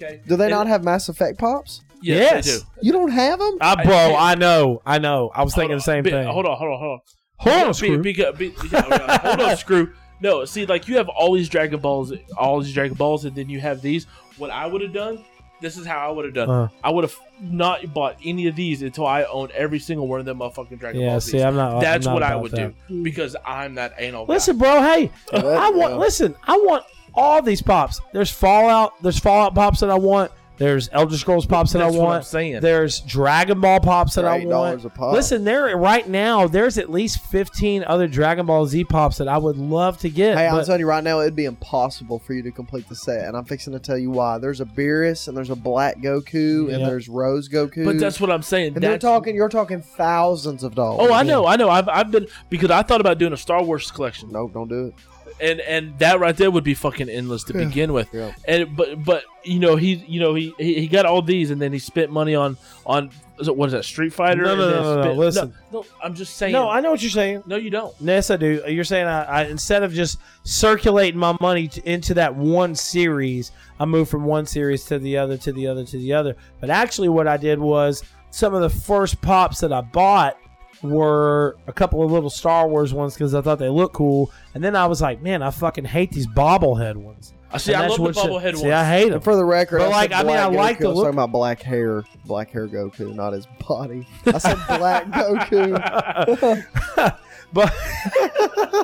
Speaker 2: Okay.
Speaker 3: do they
Speaker 2: And-
Speaker 3: not have Mass Effect pops?
Speaker 2: Yes,
Speaker 1: Yes.
Speaker 2: they do.
Speaker 3: You don't have them?
Speaker 1: Ah, bro, I know, I know. I was thinking
Speaker 2: Hold
Speaker 1: the same
Speaker 2: be-
Speaker 1: thing.
Speaker 2: Hold on, hold on, hold on.
Speaker 1: Hold on,
Speaker 2: Be-
Speaker 1: screw.
Speaker 2: Because, be, yeah, yeah, hold on, screw. No, see, like you have all these Dragon Balls, all these Dragon Balls, and then you have these. What I would have done, this is how I would have done.
Speaker 1: Uh.
Speaker 2: I would have not bought any of these until I owned every single one of them motherfucking Dragon
Speaker 1: yeah,
Speaker 2: Balls.
Speaker 1: see, I'm not.
Speaker 2: That's
Speaker 1: I'm not
Speaker 2: what I
Speaker 1: about
Speaker 2: would
Speaker 1: that.
Speaker 2: do because I'm that anal. guy.
Speaker 1: Listen, bro. Hey, I want. Listen, I want all these pops. There's Fallout. There's Fallout pops that I want. There's Elder Scrolls pops that
Speaker 2: That's
Speaker 1: I
Speaker 2: what I'm
Speaker 1: want.
Speaker 2: saying.
Speaker 1: There's Dragon Ball pops that
Speaker 3: For
Speaker 1: I
Speaker 3: $8
Speaker 1: want.
Speaker 3: a pop.
Speaker 1: Listen, there right now. There's at least 15 other Dragon Ball Z pops that I would love to get.
Speaker 3: Hey, I'm
Speaker 1: but-
Speaker 3: telling you right now, it'd be impossible for you to complete the set, and I'm fixing to tell you why. There's a Beerus, and there's a Black Goku, and
Speaker 1: Yep.
Speaker 3: there's Rose Goku.
Speaker 2: But that's what I'm saying.
Speaker 3: and they're
Speaker 2: That's-
Speaker 3: talking. You're talking thousands of dollars.
Speaker 2: Oh, I know, I know. I've, I've been because I thought about doing a Star Wars collection,
Speaker 3: No, don't do it.
Speaker 2: And and that right there would be fucking endless to begin with.
Speaker 3: Yeah.
Speaker 2: And but but you know he you know he, he he got all these, and then he spent money on on is what is that Street Fighter?
Speaker 1: No,
Speaker 2: and
Speaker 1: no, no, no, no, listen.
Speaker 2: no, no, I'm just saying.
Speaker 1: no, I know what you're saying.
Speaker 2: no, you don't.
Speaker 1: Yes, I do. You're saying I, I instead of just circulating my money to, into that one series, I moved from one series to the other, to the other, to the other. But actually, what I did was some of the first pops that I bought were a couple of little Star Wars ones because I thought they looked cool, and then I was like, man, I fucking hate these bobblehead ones.
Speaker 2: I see.
Speaker 1: And
Speaker 2: I love the bobblehead
Speaker 1: shit- See,
Speaker 2: ones.
Speaker 1: I hate them.
Speaker 3: And for the record,
Speaker 1: But,
Speaker 3: I
Speaker 1: like,
Speaker 3: said
Speaker 1: I mean, I
Speaker 3: Black
Speaker 1: like
Speaker 3: Goku.
Speaker 1: the
Speaker 3: I was talking about black hair, black hair Goku, not his body. I said Black Goku.
Speaker 1: but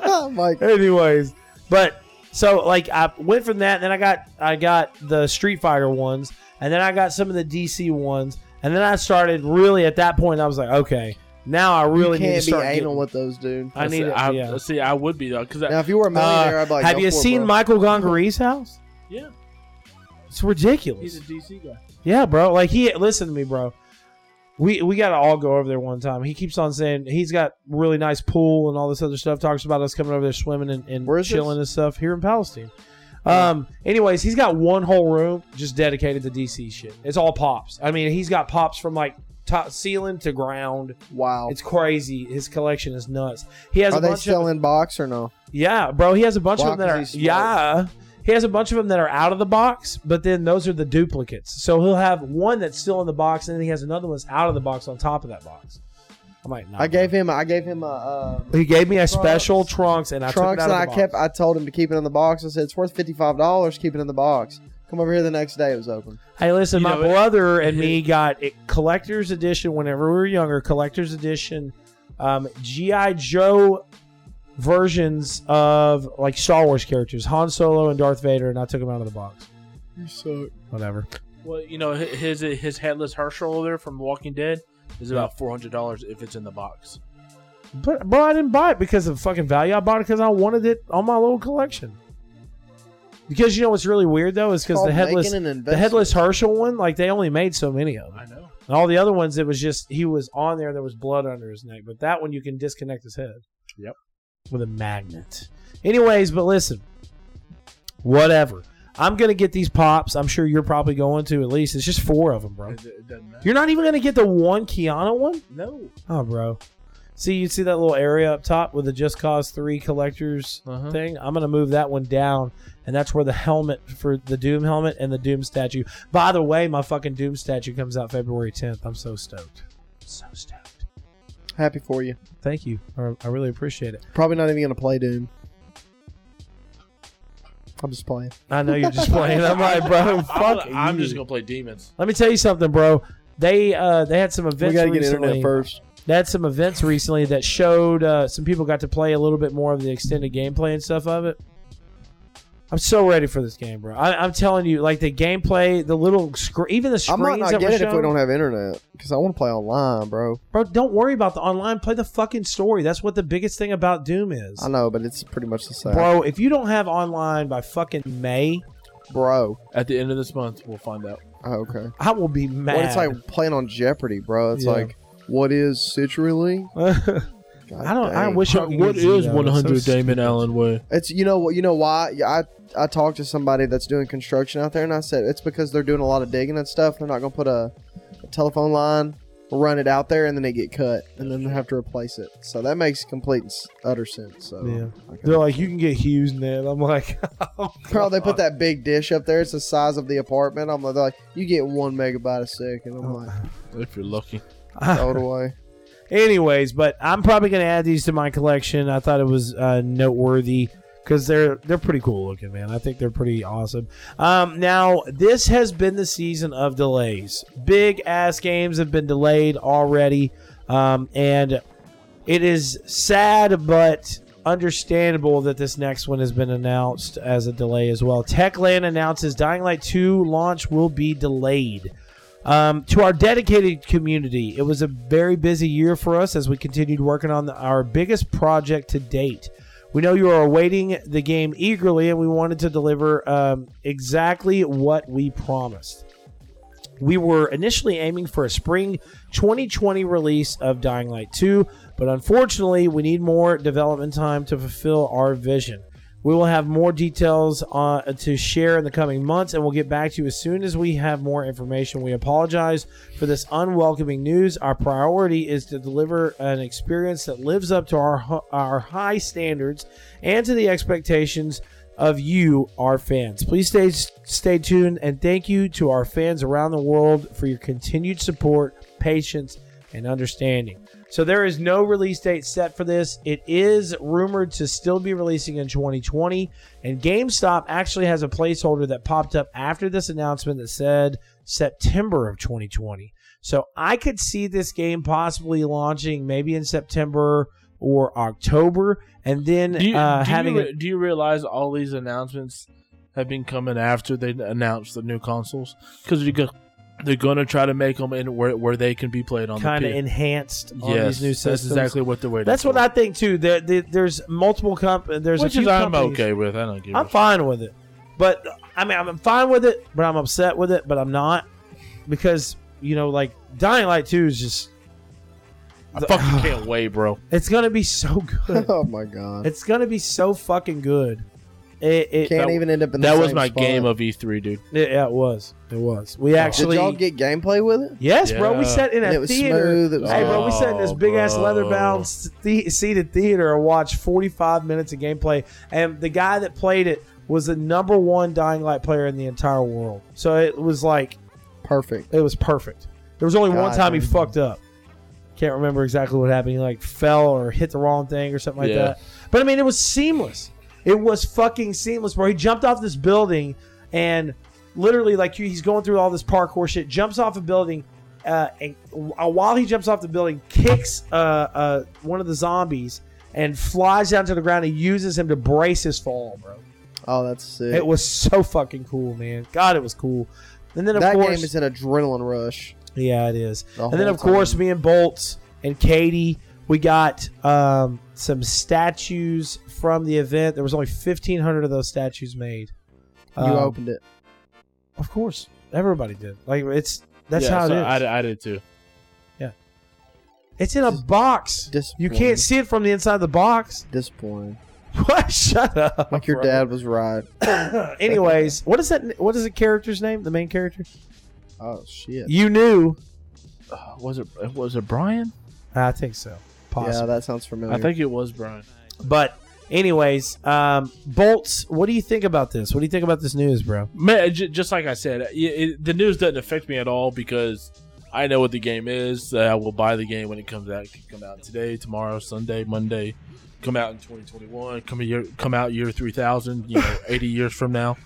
Speaker 3: I'm like,
Speaker 1: anyways but so like i went from that and then i got i got the street fighter ones and then i got some of the dc ones and then i started really at that point i was like okay now i really
Speaker 3: you
Speaker 1: need to
Speaker 3: can't be
Speaker 1: start
Speaker 3: anal
Speaker 1: getting,
Speaker 3: with those, dude.
Speaker 1: i need
Speaker 2: see,
Speaker 1: it
Speaker 2: I,
Speaker 1: yeah.
Speaker 2: see. I would be though because
Speaker 3: Now, if you were a millionaire,
Speaker 1: Uh,
Speaker 3: I'd be like,
Speaker 1: have
Speaker 3: go
Speaker 1: you
Speaker 3: for it,
Speaker 1: seen
Speaker 3: bro.
Speaker 1: michael gongaree's house
Speaker 2: yeah,
Speaker 1: it's ridiculous
Speaker 2: he's a DC guy.
Speaker 1: yeah bro like he listen to me bro we we gotta all go over there one time he keeps on saying he's got really nice pool and all this other stuff talks about us coming over there swimming and, and
Speaker 3: Where is
Speaker 1: chilling and stuff here in palestine Um. Anyways, he's got one whole room just dedicated to DC shit. It's all pops. I mean, he's got pops from like top ceiling to ground.
Speaker 3: Wow.
Speaker 1: It's crazy. His collection is nuts. He has
Speaker 3: Are
Speaker 1: a
Speaker 3: they
Speaker 1: bunch
Speaker 3: still
Speaker 1: of
Speaker 3: in box or no?
Speaker 1: yeah, bro. He has a bunch
Speaker 3: Wow,
Speaker 1: of them that are yeah. He has a bunch of them that are out of the box, but then those are the duplicates. So he'll have one that's still in the box, and then he has another one that's out of the box on top of that box. I'm like, nah,
Speaker 3: I gave him. I gave him a. Uh,
Speaker 1: He gave me a special trunks, and I
Speaker 3: trunks
Speaker 1: took it
Speaker 3: and
Speaker 1: out
Speaker 3: I
Speaker 1: of
Speaker 3: kept
Speaker 1: box.
Speaker 3: I told him to keep it in the box. I said it's worth fifty five dollars. Keep it in the box. Come over here the next day. It was open.
Speaker 1: Hey, listen,
Speaker 2: You
Speaker 1: my
Speaker 2: know, it-
Speaker 1: brother and me got it collector's edition whenever we were younger. Collector's edition, um, GI Joe versions of like Star Wars characters, Han Solo and Darth Vader, and I took them out of the box.
Speaker 3: You suck.
Speaker 1: Whatever.
Speaker 2: Well, you know hi- his his headless Hershel over there from Walking Dead is about four hundred dollars if it's in the box.
Speaker 1: But bro, I didn't buy it because of fucking value. I bought it because I wanted it on my little collection. Because you know what's really weird though is because the headless
Speaker 3: making
Speaker 1: the headless Hershel one, like they only made so many of them.
Speaker 2: I know.
Speaker 1: And all the other ones, it was just he was on there. There was blood under his neck, but that one you can disconnect his head.
Speaker 2: Yep.
Speaker 1: With a magnet. Anyways, but listen, whatever. I'm gonna get these pops. I'm sure you're probably going to at least. It's just four of them, bro.
Speaker 2: It, it doesn't matter.
Speaker 1: You're not even gonna get the one Keanu one.
Speaker 2: No.
Speaker 1: Oh, bro. See, you see that little area up top with the Just Cause Three collectors
Speaker 2: Uh-huh.
Speaker 1: thing. I'm gonna move that one down, and that's where the helmet for the Doom helmet and the Doom statue. By the way, my fucking Doom statue comes out February 10th. I'm so stoked. So stoked.
Speaker 3: Happy for you.
Speaker 1: Thank you. I, I really appreciate it.
Speaker 3: Probably not even gonna play Doom. I'm just playing.
Speaker 1: I know you're just playing. I'm like, bro, fuck.
Speaker 2: I'm, I'm just gonna play demons.
Speaker 1: Let me tell you something, bro. They uh they had some events
Speaker 3: we gotta get internet first.
Speaker 1: They had some events recently that showed uh, some people got to play a little bit more of the extended gameplay and stuff of it. I'm so ready for this game, bro. I, I'm telling you, like the gameplay, the little screen, even the screens.
Speaker 3: I
Speaker 1: screens
Speaker 3: might not
Speaker 1: that
Speaker 3: get
Speaker 1: were
Speaker 3: it if we don't have internet because I want to play online, bro.
Speaker 1: Bro, don't worry about the online. Play the fucking story. That's what the biggest thing about Doom is,
Speaker 3: I know, but it's pretty much the same,
Speaker 1: bro. If you don't have online by fucking May,
Speaker 3: Bro.
Speaker 2: At the end of this month, we'll find out.
Speaker 3: Oh, okay.
Speaker 1: I will be mad.
Speaker 3: What it's like playing on Jeopardy, bro. It's
Speaker 1: Yeah.
Speaker 3: like, what is citrulline?
Speaker 1: I don't. I wish I could
Speaker 2: What
Speaker 1: get
Speaker 2: is
Speaker 1: Zeno.
Speaker 2: 100
Speaker 1: so
Speaker 2: Damon. Allen way?
Speaker 3: It's you know what you know why I I talked to somebody that's doing construction out there and I said it's because they're doing a lot of digging and stuff. They're not gonna put a, a telephone line, run it out there, and then they get cut, and then they have to replace it. So that makes complete and s- utter sense. So
Speaker 1: Yeah.
Speaker 3: okay.
Speaker 1: They're like, you can get HughesNet. I'm like, oh,
Speaker 3: Bro, they put that big dish up there. It's the size of the apartment. I'm like, they're like, you get one megabyte a second. I'm oh. like,
Speaker 2: If you're lucky.
Speaker 3: Throw it away.
Speaker 1: Anyways, but I'm probably gonna add these to my collection. I thought it was uh, noteworthy because they're they're pretty cool looking, man. I think they're pretty awesome. Um, now this has been the season of delays. Big ass games have been delayed already, um, and it is sad, but understandable that this next one has been announced as a delay as well. Techland announces Dying Light 2 launch will be delayed. Um, to our dedicated community, it was a very busy year for us as we continued working on the, our biggest project to date. We know you are awaiting the game eagerly, and we wanted to deliver um, exactly what we promised. We were initially aiming for a spring 2020 release of Dying Light 2, but unfortunately, we need more development time to fulfill our vision. We will have more details uh, to share in the coming months, and we'll get back to you as soon as we have more information. We apologize for this unwelcoming news. Our priority is to deliver an experience that lives up to our our high standards and to the expectations of you, our fans. Please stay stay tuned, and thank you to our fans around the world for your continued support, patience, and understanding. So there is no release date set for this. It is rumored to still be releasing in 2020, and GameStop actually has a placeholder that popped up after this announcement that said September of 2020. So I could see this game possibly launching maybe in September or October, and then
Speaker 2: Do you,
Speaker 1: uh,
Speaker 2: do,
Speaker 1: having
Speaker 2: you,
Speaker 1: a,
Speaker 2: do you realize all these announcements have been coming after they announced the new consoles? Because they're going to try to make them in where, where they can be played on
Speaker 1: kind
Speaker 2: the
Speaker 1: of enhanced on
Speaker 2: yes,
Speaker 1: these new systems.
Speaker 2: That's exactly what they're waiting.
Speaker 1: That's what. I think too. There, there- there's multiple comp. There's
Speaker 2: Which
Speaker 1: a
Speaker 2: is I'm
Speaker 1: companies-
Speaker 2: okay with. I don't give.
Speaker 1: I'm
Speaker 2: a
Speaker 1: fine with it, but I mean I'm fine with it, but I'm upset with it, but I'm not because you know like Dying Light Two is just
Speaker 2: I fucking can't wait, bro.
Speaker 1: it's gonna be so good.
Speaker 3: oh my god!
Speaker 1: it's gonna be so fucking good. It, it,
Speaker 3: Can't
Speaker 2: that-
Speaker 3: even end up in the
Speaker 2: That was
Speaker 3: same
Speaker 2: my
Speaker 3: spot.
Speaker 2: game of E3, dude.
Speaker 1: it- yeah, it was. It was. We actually
Speaker 3: Did y'all get gameplay with it?
Speaker 1: yes, bro. We sat in a
Speaker 3: it was
Speaker 1: theater.
Speaker 3: smooth. It was
Speaker 1: Hey, bro, we sat in this
Speaker 2: Oh,
Speaker 1: big ass leather bound seated theater and watched 45 minutes of gameplay. And the guy that played it was the number one Dying Light player in the entire world. So it was like,
Speaker 3: perfect.
Speaker 1: it was perfect. There was only one time he
Speaker 3: man.
Speaker 1: fucked up. Can't remember exactly what happened. He like fell or hit the wrong thing or something like
Speaker 2: Yeah.
Speaker 1: that. But I mean, it was seamless. It was fucking seamless, bro. He jumped off this building and literally, like, he's going through all this parkour shit, jumps off a building, uh, and while he jumps off the building, kicks uh, uh, one of the zombies and flies down to the ground and uses him to brace his fall, bro.
Speaker 3: Oh, that's sick.
Speaker 1: It was so fucking cool, man. God, it was cool. And then, of
Speaker 3: that
Speaker 1: course,
Speaker 3: game is an adrenaline rush.
Speaker 1: yeah, it is. And then, of course, me and Bolts and Katie, we got um, some statues from the event. There was only fifteen hundred of those statues made.
Speaker 3: you
Speaker 1: Um,
Speaker 3: opened it.
Speaker 1: of course, everybody did. Like it's that's
Speaker 2: Yeah,
Speaker 1: how
Speaker 2: so
Speaker 1: it is.
Speaker 2: I, I did too. Yeah.
Speaker 1: It's in a box. You can't see it from the inside of the box.
Speaker 3: Disappointing.
Speaker 1: What? Shut up.
Speaker 3: Like your
Speaker 1: bro.
Speaker 3: dad was right.
Speaker 1: Anyways, what is that? What is the character's name? The main character?
Speaker 3: Oh shit.
Speaker 1: You knew.
Speaker 2: Uh, was it was it Brian?
Speaker 1: I think so. Possibly.
Speaker 3: Yeah, that sounds familiar.
Speaker 2: I think it was Brian.
Speaker 1: But anyways, um, Bolts, what do you think about this? What do you think about this news, bro?
Speaker 2: Man, j- just like I said, it, it, the news doesn't affect me at all because I know what the game is. Uh, I will buy the game when it comes out. It can come out today, tomorrow, Sunday, Monday. Come out in 2021. Come year, come out year 3000. You know, 80 years from now.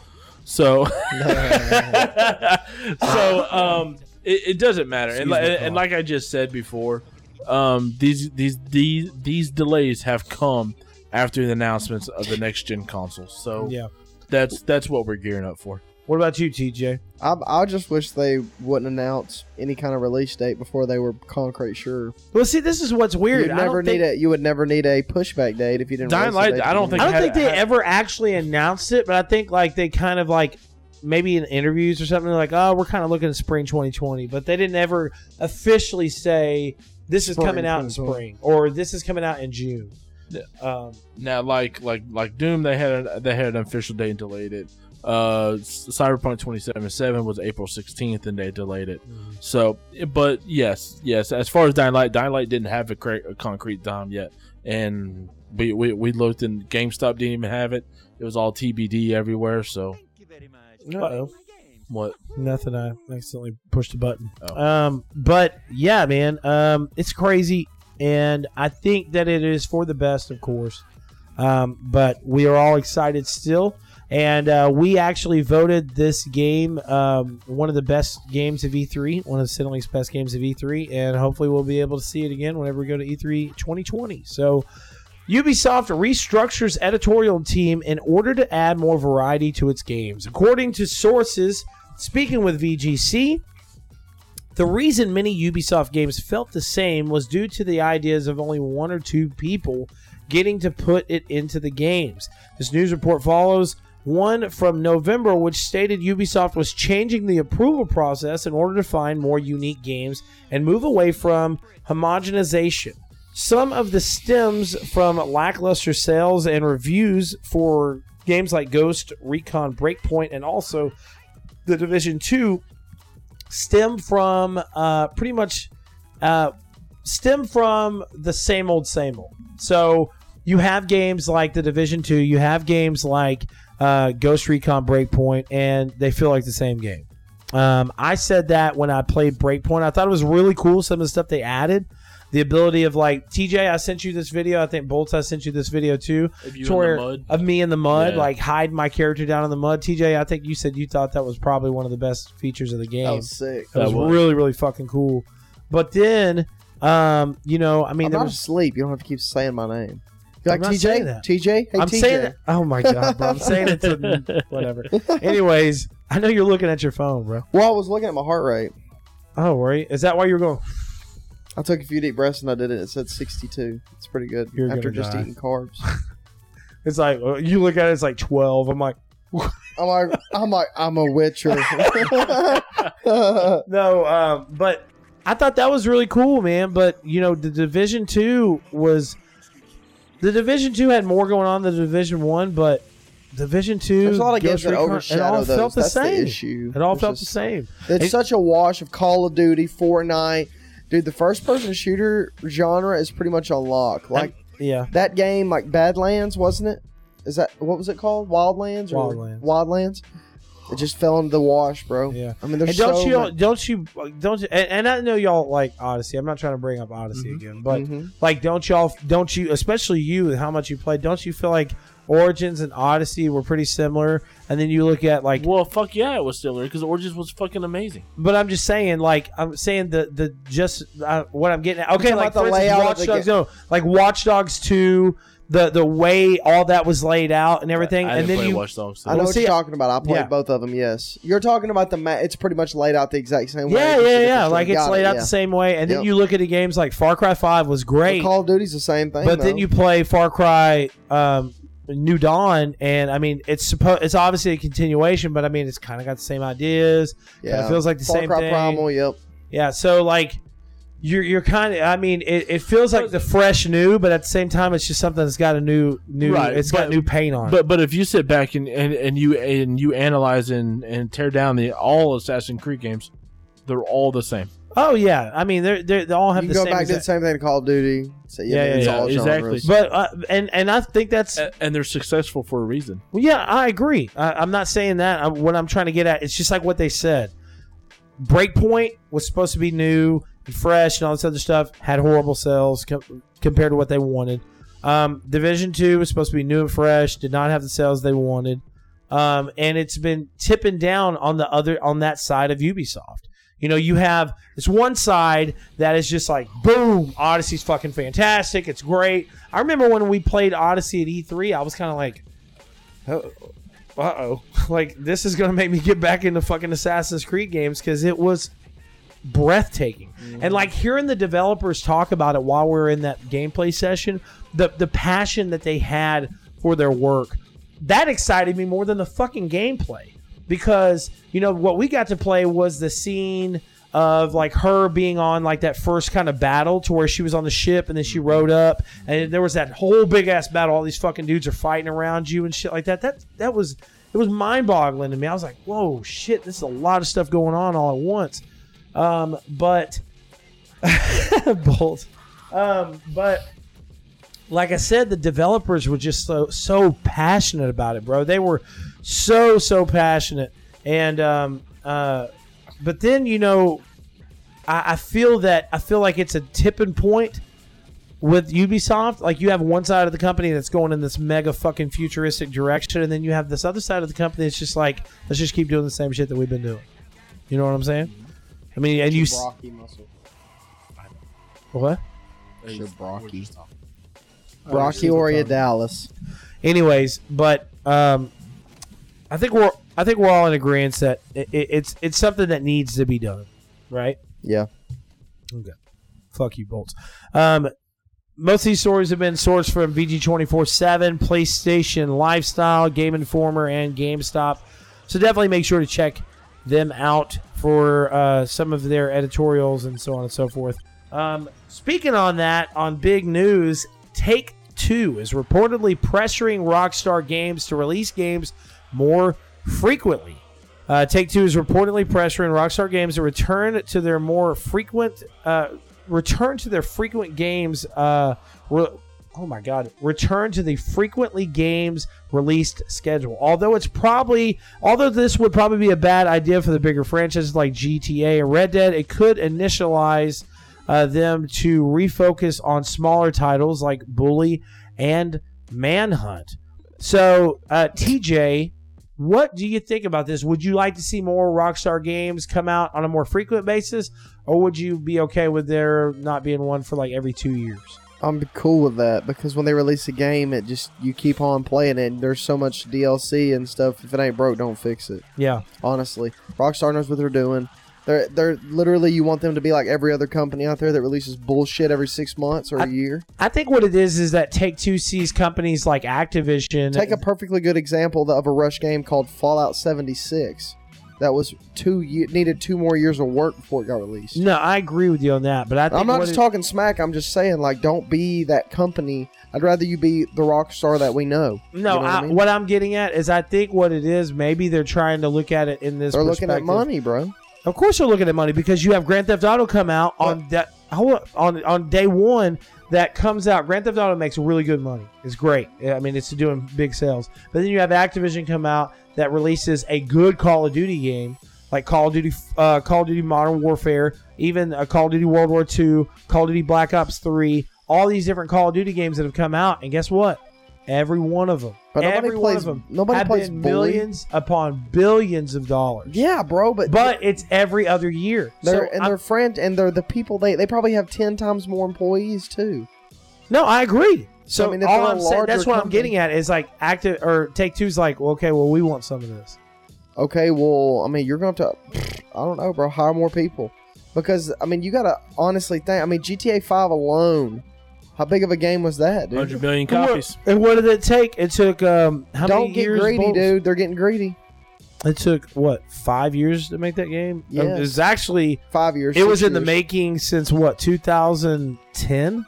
Speaker 2: So, so um, it, it doesn't matter. And,
Speaker 1: Excuse
Speaker 2: li-
Speaker 1: me,
Speaker 2: and, like I just said before, um, these these these these delays have come after the announcements of the next gen consoles. So
Speaker 1: Yeah.
Speaker 2: that's that's what we're gearing up for.
Speaker 1: What about you, TJ?
Speaker 3: I, I just wish they wouldn't announce any kind of release date before they were concrete sure.
Speaker 1: Well, see, this is what's weird.
Speaker 3: You'd never
Speaker 1: don't think,
Speaker 3: need a you would never need a pushback date if you didn't.
Speaker 2: Dying Light, I don't think
Speaker 1: I don't
Speaker 2: had-
Speaker 1: think they
Speaker 2: had-
Speaker 1: ever actually announced it, but I think like they kind of like maybe in interviews or something like, oh, we're kind of looking at spring 2020, but they didn't ever officially say this is
Speaker 3: Spring
Speaker 1: coming out in spring or this is coming out in June.
Speaker 2: Yeah.
Speaker 1: Um,
Speaker 2: Now, like like like Doom, they had a, they had an official date and delayed it. Uh, Cyberpunk 2077 was April 16th, and they delayed it. So, but yes, yes. As far as Dying Light, Dying Light didn't have a, cra- a concrete time yet, and we, we we looked and GameStop didn't even have it. It was all TBD everywhere. So
Speaker 1: Uh-oh.
Speaker 2: What?
Speaker 1: Nothing. I accidentally pushed a button.
Speaker 2: Oh.
Speaker 1: Um, but yeah, man, um, it's crazy, and I think that it is for the best, of course. Um, but we are all excited still, and uh, we actually voted this game um, one of the best games of E3, one of the Cinelinx best games of E3, and hopefully we'll be able to see it again whenever we go to E3 2020. So. Ubisoft restructures editorial team in order to add more variety to its games. According to sources speaking with VGC, the reason many Ubisoft games felt the same was due to the ideas of only one or two people getting to put it into the games. This news report follows one from November, which stated Ubisoft was changing the approval process in order to find more unique games and move away from homogenization. Some of the stems from lackluster sales and reviews for games like Ghost, Recon Breakpoint, and also The Division 2 stem from uh, pretty much uh, stem from the same old, same old. So you have games like The Division 2, you have games like uh, Ghost Recon Breakpoint, and they feel like the same game. Um, I said that when I played Breakpoint. I thought it was really cool, some of the stuff they added. The ability of like TJ, I sent you this video. I think Bolts, I sent you this video too.
Speaker 2: Of you
Speaker 1: to
Speaker 2: in the
Speaker 1: where-
Speaker 2: mud?
Speaker 1: Of me in the mud,
Speaker 2: Yeah.
Speaker 1: like hide my character down in the mud. TJ, I think you said you thought that was probably one of the best features of the game.
Speaker 3: That was sick.
Speaker 1: That was,
Speaker 2: That was.
Speaker 1: really, really fucking cool. But then, um, you know, I mean,
Speaker 3: I'm
Speaker 1: there
Speaker 3: not
Speaker 1: was.
Speaker 3: asleep. You don't have to keep saying my name. You
Speaker 1: I'm
Speaker 3: like
Speaker 1: not
Speaker 3: TJ?
Speaker 1: saying that.
Speaker 3: TJ? Hey,
Speaker 1: I'm
Speaker 3: TJ.
Speaker 1: saying it. Oh my god, bro! I'm saying it to whatever. Anyways, I know you're looking at your phone, bro.
Speaker 3: Well, I was looking at my heart rate.
Speaker 1: Oh, right. Is that why you're going?
Speaker 3: I took a few deep breaths and I did it. It said 62. It's pretty good
Speaker 1: You're
Speaker 3: after
Speaker 1: gonna
Speaker 3: just
Speaker 1: die.
Speaker 3: eating carbs.
Speaker 1: It's like uh, you look at it. It's like 12. I'm like,
Speaker 3: I'm like, I'm like, I'm a witcher.
Speaker 1: no. Um, but I thought that was really cool, man. But you know, the Division Two was the Division Two had more going on than the Division One, but Division Two.
Speaker 3: There's a lot of games
Speaker 1: Ghost
Speaker 3: that
Speaker 1: Recon,
Speaker 3: overshadow
Speaker 1: It all
Speaker 3: those.
Speaker 1: felt the
Speaker 3: That's the
Speaker 1: same.
Speaker 3: issue.
Speaker 1: It all
Speaker 3: It's
Speaker 1: felt the same.
Speaker 3: It's
Speaker 1: It-
Speaker 3: such a wash of Call of Duty, Fortnite. Dude, the first person shooter genre is pretty much unlocked. Like
Speaker 1: Yeah.
Speaker 3: that game, like Badlands, wasn't it? Is that what was it called? Wildlands or
Speaker 1: Wildlands.
Speaker 3: Wildlands? It just fell into the wash, bro.
Speaker 1: Yeah.
Speaker 3: I mean, there's
Speaker 1: And don't
Speaker 3: so
Speaker 1: you
Speaker 3: much-
Speaker 1: don't you don't you, and, and I know y'all like Odyssey. I'm not trying to bring up Odyssey
Speaker 2: Mhm.
Speaker 1: again, but
Speaker 3: Mhm.
Speaker 1: like don't y'all don't you especially you how much you play, don't you feel like Origins and Odyssey were pretty similar? And then you look at like
Speaker 2: Well, fuck yeah, it was similar because Origins was fucking amazing.
Speaker 1: but I'm just saying like I'm saying the the just uh, what I'm getting at. Okay, like
Speaker 3: the
Speaker 1: instance,
Speaker 3: layout
Speaker 1: Watch Dogs
Speaker 3: ga-
Speaker 1: no, like Watch Dogs 2 the the way all that was laid out and everything
Speaker 2: I
Speaker 1: and then
Speaker 2: play
Speaker 1: you
Speaker 2: Watch Dogs.
Speaker 3: I know
Speaker 1: Well,
Speaker 3: what
Speaker 1: see,
Speaker 3: you're talking about. I played
Speaker 1: yeah.
Speaker 3: both of them. Yes, you're talking about the. Ma- it's pretty much laid out the exact same way.
Speaker 1: yeah,
Speaker 3: just
Speaker 1: yeah, yeah. Like it's laid
Speaker 3: it,
Speaker 1: out
Speaker 3: yeah.
Speaker 1: the same way, and then you look at the games like Far Cry Five was great,
Speaker 3: Well, Call of Duty's the same thing.
Speaker 1: but then you play Far Cry um, New Dawn, and I mean it's supposed it's obviously a continuation, but I mean it's kind of got the same ideas.
Speaker 3: yeah, it
Speaker 1: feels like the
Speaker 3: Far
Speaker 1: same
Speaker 3: Cry
Speaker 1: thing.
Speaker 3: Primal. Yep.
Speaker 1: Yeah, so like you're you're kind of I mean it, it feels like the fresh new, but at the same time it's just something that's got a new new
Speaker 2: Right,
Speaker 1: it's got new paint on. it.
Speaker 2: But but if you sit back and, and, and you and you analyze and, and tear down the all Assassin's Creed games, they're all the same.
Speaker 1: Oh yeah, I mean they're, they're they all have
Speaker 3: You
Speaker 1: the
Speaker 3: go
Speaker 1: same.
Speaker 3: back to the
Speaker 1: exact-
Speaker 3: same thing to Call of Duty. So, yeah,
Speaker 1: Yeah, yeah,
Speaker 3: it's
Speaker 1: yeah,
Speaker 3: all
Speaker 2: exactly.
Speaker 3: genres.
Speaker 1: but uh, and and I think that's
Speaker 2: A- And they're successful for a reason.
Speaker 1: Well, yeah, I agree. I, I'm not saying that. I, what I'm trying to get at, it's just like what they said. Breakpoint was supposed to be new and fresh and all this other stuff. Had horrible sales com- compared to what they wanted. Um, Division Two was supposed to be new and fresh. Did not have the sales they wanted. Um, and it's been tipping down on the other on that side of Ubisoft. You know, you have this one side that is just like, boom, Odyssey's fucking fantastic. It's great. I remember when we played Odyssey at E3, I was kind of like, uh oh, like this is gonna make me get back into fucking Assassin's Creed games because it was breathtaking. And like hearing the developers talk about it while we are in that gameplay session, the the passion that they had for their work, that excited me more than the fucking gameplay. Because, you know, what we got to play was the scene of like her being on like that first kind of battle to where she was on the ship and then she rode up and there was that whole big ass battle. All these fucking dudes are fighting around you and shit like that. That that was it was mind boggling to me. I was like whoa shit this is a lot of stuff going on all at once. Um but bolt um but like I said, the developers were just so so passionate about it, bro. They were so so passionate, and um, uh, but then you know, I, I feel that I feel like it's a tipping point with Ubisoft. Like you have one side of the company that's going in this mega fucking futuristic direction, and then you have this other side of the company that's just like, let's just keep doing the same shit that we've been doing. You know what I'm saying? I mean, and you s-
Speaker 3: Brocky muscle.
Speaker 1: what?
Speaker 3: Sure, Brocky. Brachioria Dallas.
Speaker 1: Anyways, but um, I think we're I think we're all in agreement that it, it, it's it's something that needs to be done, right?
Speaker 3: Yeah.
Speaker 1: Okay. Fuck you, bolts. Um, most of these stories have been sourced from VG247, PlayStation Lifestyle, Game Informer, and GameStop. So definitely make sure to check them out for uh, some of their editorials and so on and so forth. Um, speaking on that, on big news, Take Two is reportedly pressuring Rockstar Games to release games more frequently. Uh, Take Two is reportedly pressuring Rockstar Games to return to their more frequent, uh, return to their frequent games. Uh, re- oh my god, return to the frequently games released schedule. Although it's probably, although this would probably be a bad idea for the bigger franchises like GTA and Red Dead, it could initialize uh, them to refocus on smaller titles like Bully and Manhunt. So, uh, TJ, what do you think about this? Would you like to see more Rockstar games come out on a more frequent basis, or would you be okay with there not being one for like every two years?
Speaker 3: I'm cool with that because when they release a game, it just you keep on playing it. And there's so much DLC and stuff. If it ain't broke, don't fix it.
Speaker 1: Yeah,
Speaker 3: Honestly, Rockstar knows what they're doing. They're they're literally you want them to be like every other company out there that releases bullshit every six months or a
Speaker 1: I-
Speaker 3: year.
Speaker 1: I think what it is is that Take Two sees companies like Activision.
Speaker 3: Take a perfectly good example of a rush game called Fallout 76. That was two needed two more years of work before it got released.
Speaker 1: no, I agree with you on that, but I think
Speaker 3: I'm not just
Speaker 1: it-
Speaker 3: talking smack. I'm just saying, like, don't be that company. I'd rather you be the rock star that we know.
Speaker 1: No,
Speaker 3: You know what
Speaker 1: I,
Speaker 3: I mean?
Speaker 1: what I'm getting at is I think what it is. Maybe they're trying to look at it in this.
Speaker 3: They're looking at money, bro.
Speaker 1: Of course, you're looking at money because you have Grand Theft Auto come out on that on, on on day one that comes out. Grand Theft Auto makes really good money. It's great. I mean, it's doing big sales. But then you have Activision come out that releases a good Call of Duty game, like Call of Duty, uh, Call of Duty Modern Warfare, even a Call of Duty World War II, Call of Duty Black Ops Three. All these different Call of Duty games that have come out, and guess what? Every one of them,
Speaker 3: But nobody
Speaker 1: every one
Speaker 3: plays-
Speaker 1: of them,
Speaker 3: nobody
Speaker 1: have
Speaker 3: plays
Speaker 1: been
Speaker 3: Bully.
Speaker 1: millions upon billions of dollars.
Speaker 3: Yeah, bro. But
Speaker 1: But it's every other year.
Speaker 3: they're
Speaker 1: so
Speaker 3: and
Speaker 1: I'm-
Speaker 3: they're friend and they're the people they they probably have ten times more employees too.
Speaker 1: no, I agree. So
Speaker 3: I mean,
Speaker 1: all I'm saying, that's what I'm getting at is like active or Take Two's like, well, okay, well, we want some of this.
Speaker 3: Okay, well, I mean, you're going to, I don't know, bro, hire more people because I mean, you gotta honestly think. I mean, GTA Five alone, how big of a game was that, dude?
Speaker 2: 100 million copies.
Speaker 1: And what did it take? It took um how
Speaker 3: Don't
Speaker 1: many
Speaker 3: get
Speaker 1: years?
Speaker 3: greedy,
Speaker 1: Bolts?
Speaker 3: dude. They're getting greedy.
Speaker 1: It took what five years to make that game? Um, it was actually
Speaker 3: Five years.
Speaker 1: it was in the making since what 2010.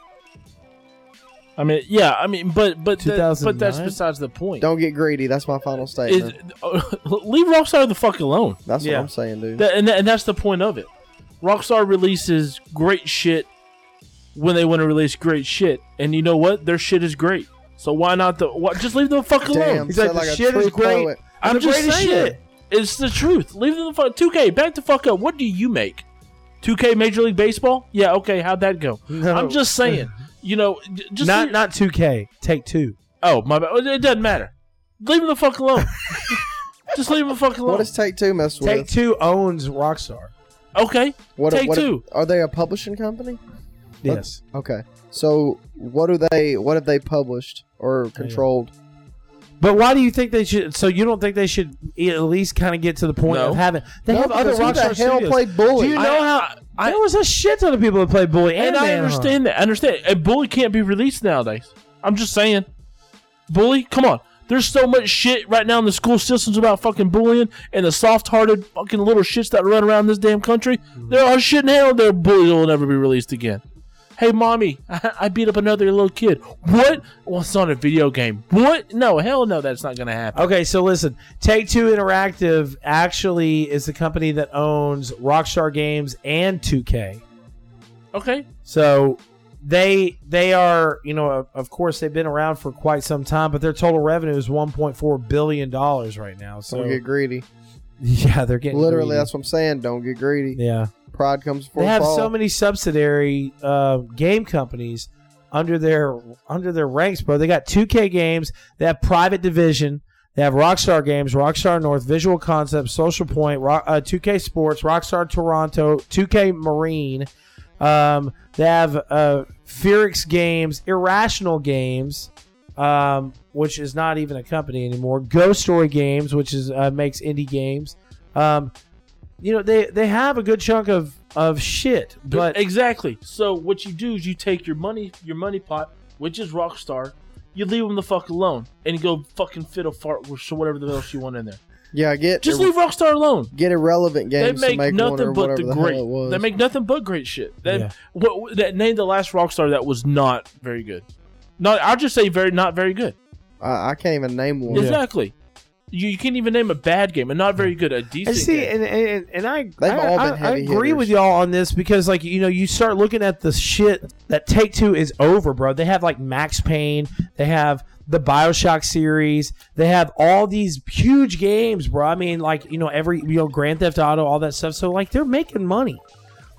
Speaker 2: I mean, yeah, I mean, but but that, but that's besides the point.
Speaker 3: Don't get greedy. That's my final
Speaker 2: Is-
Speaker 3: statement.
Speaker 2: leave Rockstar the fuck alone.
Speaker 3: that's
Speaker 1: yeah.
Speaker 3: what I'm saying, dude.
Speaker 2: That, and, that, and that's the point of it. Rockstar releases great shit when they want to release great shit, and you know what? Their shit is great. So why not the? What, just leave them the fuck alone.
Speaker 3: Damn,
Speaker 1: He's like,
Speaker 3: said
Speaker 1: the
Speaker 3: like
Speaker 1: shit is great.
Speaker 3: poet.
Speaker 2: I'm
Speaker 1: the
Speaker 2: just saying.
Speaker 1: shit.
Speaker 2: It's the truth. Leave them the fuck. 2K, back the fuck up. What do you make? 2K Major League Baseball? Yeah, okay. How'd that go?
Speaker 1: No.
Speaker 2: I'm just saying. You know, just
Speaker 1: not
Speaker 2: leave-
Speaker 1: not 2K. Take two.
Speaker 2: Oh my bad. It doesn't matter. Leave them the fuck alone. just leave them the fuck alone.
Speaker 3: What does Take Two mess with?
Speaker 1: Take two owns Rockstar.
Speaker 2: okay.
Speaker 3: what,
Speaker 2: Take
Speaker 3: what-
Speaker 2: Two.
Speaker 3: Are they a publishing company?
Speaker 1: Yes.
Speaker 3: Okay. So what do they? What have they published or controlled?
Speaker 1: But why do you think they should? So you don't think they should at least kind of get to the point
Speaker 2: No.
Speaker 1: of having? They
Speaker 3: No,
Speaker 1: have other
Speaker 3: because who
Speaker 1: Rockstar
Speaker 3: the hell
Speaker 1: studios.
Speaker 3: played Bully?
Speaker 1: Do you know
Speaker 2: I-
Speaker 1: how?
Speaker 2: I-
Speaker 1: there was a shit ton of people that played Bully, and,
Speaker 2: and I
Speaker 1: Manhunt.
Speaker 2: understand that. I understand. A bully can't be released nowadays. I'm just saying. Bully, come on. There's so much shit right now in the school systems about fucking bullying and the soft-hearted fucking little shits that run around this damn country. Mm-hmm. There are shit in hell. Their bully will never be released again. Hey, mommy, I, I beat up another little kid. What? Well, it's not a video game. What? No, hell no, that's not gonna happen.
Speaker 1: Okay, so listen, Take Two Interactive actually is the company that owns Rockstar Games and 2K.
Speaker 2: Okay.
Speaker 1: So they they are you know of- of course they've been around for quite some time, but their total revenue is 1.4 billion dollars right now. So
Speaker 3: Don't get greedy.
Speaker 1: yeah, they're getting
Speaker 3: Literally,
Speaker 1: greedy.
Speaker 3: that's what I'm saying. Don't get greedy.
Speaker 1: yeah.
Speaker 3: Pride comes before
Speaker 1: They have
Speaker 3: fall.
Speaker 1: so many subsidiary uh, game companies under their under their ranks, bro. They got 2K games. They have private division. They have Rockstar Games, Rockstar North, Visual Concepts, Social Point, Rock, uh, 2K Sports, Rockstar Toronto, 2K Marin, Um, they have uh, Games, Irrational Games, um, which is not even a company anymore. Ghost Story Games, which is uh, makes indie games. Um, you know they they have a good chunk of of shit, but
Speaker 2: exactly. So what you do is you take your money, your money pot, which is Rockstar, you leave them the fuck alone, and you go fucking fiddle fart or whatever the else you want in there.
Speaker 3: Yeah, I get
Speaker 2: Just leave Rockstar alone.
Speaker 3: get irrelevant
Speaker 2: They
Speaker 3: games to
Speaker 2: make
Speaker 3: make
Speaker 2: nothing but the
Speaker 3: the
Speaker 2: great.
Speaker 3: hell.
Speaker 2: They make nothing but great shit. That
Speaker 1: Yeah.
Speaker 2: what that name the last Rockstar that was not very good. Not I'll just say very not very good.
Speaker 3: I, I can't even name one.
Speaker 2: Exactly. You, you can't even name a bad game and not very good. A
Speaker 1: I
Speaker 2: decent
Speaker 1: see,
Speaker 2: game.
Speaker 1: and, and and I
Speaker 3: They've
Speaker 1: I,
Speaker 3: all
Speaker 1: I-
Speaker 3: been
Speaker 1: I
Speaker 3: heavy
Speaker 1: agree
Speaker 3: hitters.
Speaker 1: with y'all on this because like you know you start looking at the shit that Take Two is over, bro. They have like Max Payne, they have the Bioshock series, they have all these huge games, bro. I mean, like you know every you know Grand Theft Auto, all that stuff. So like they're making money.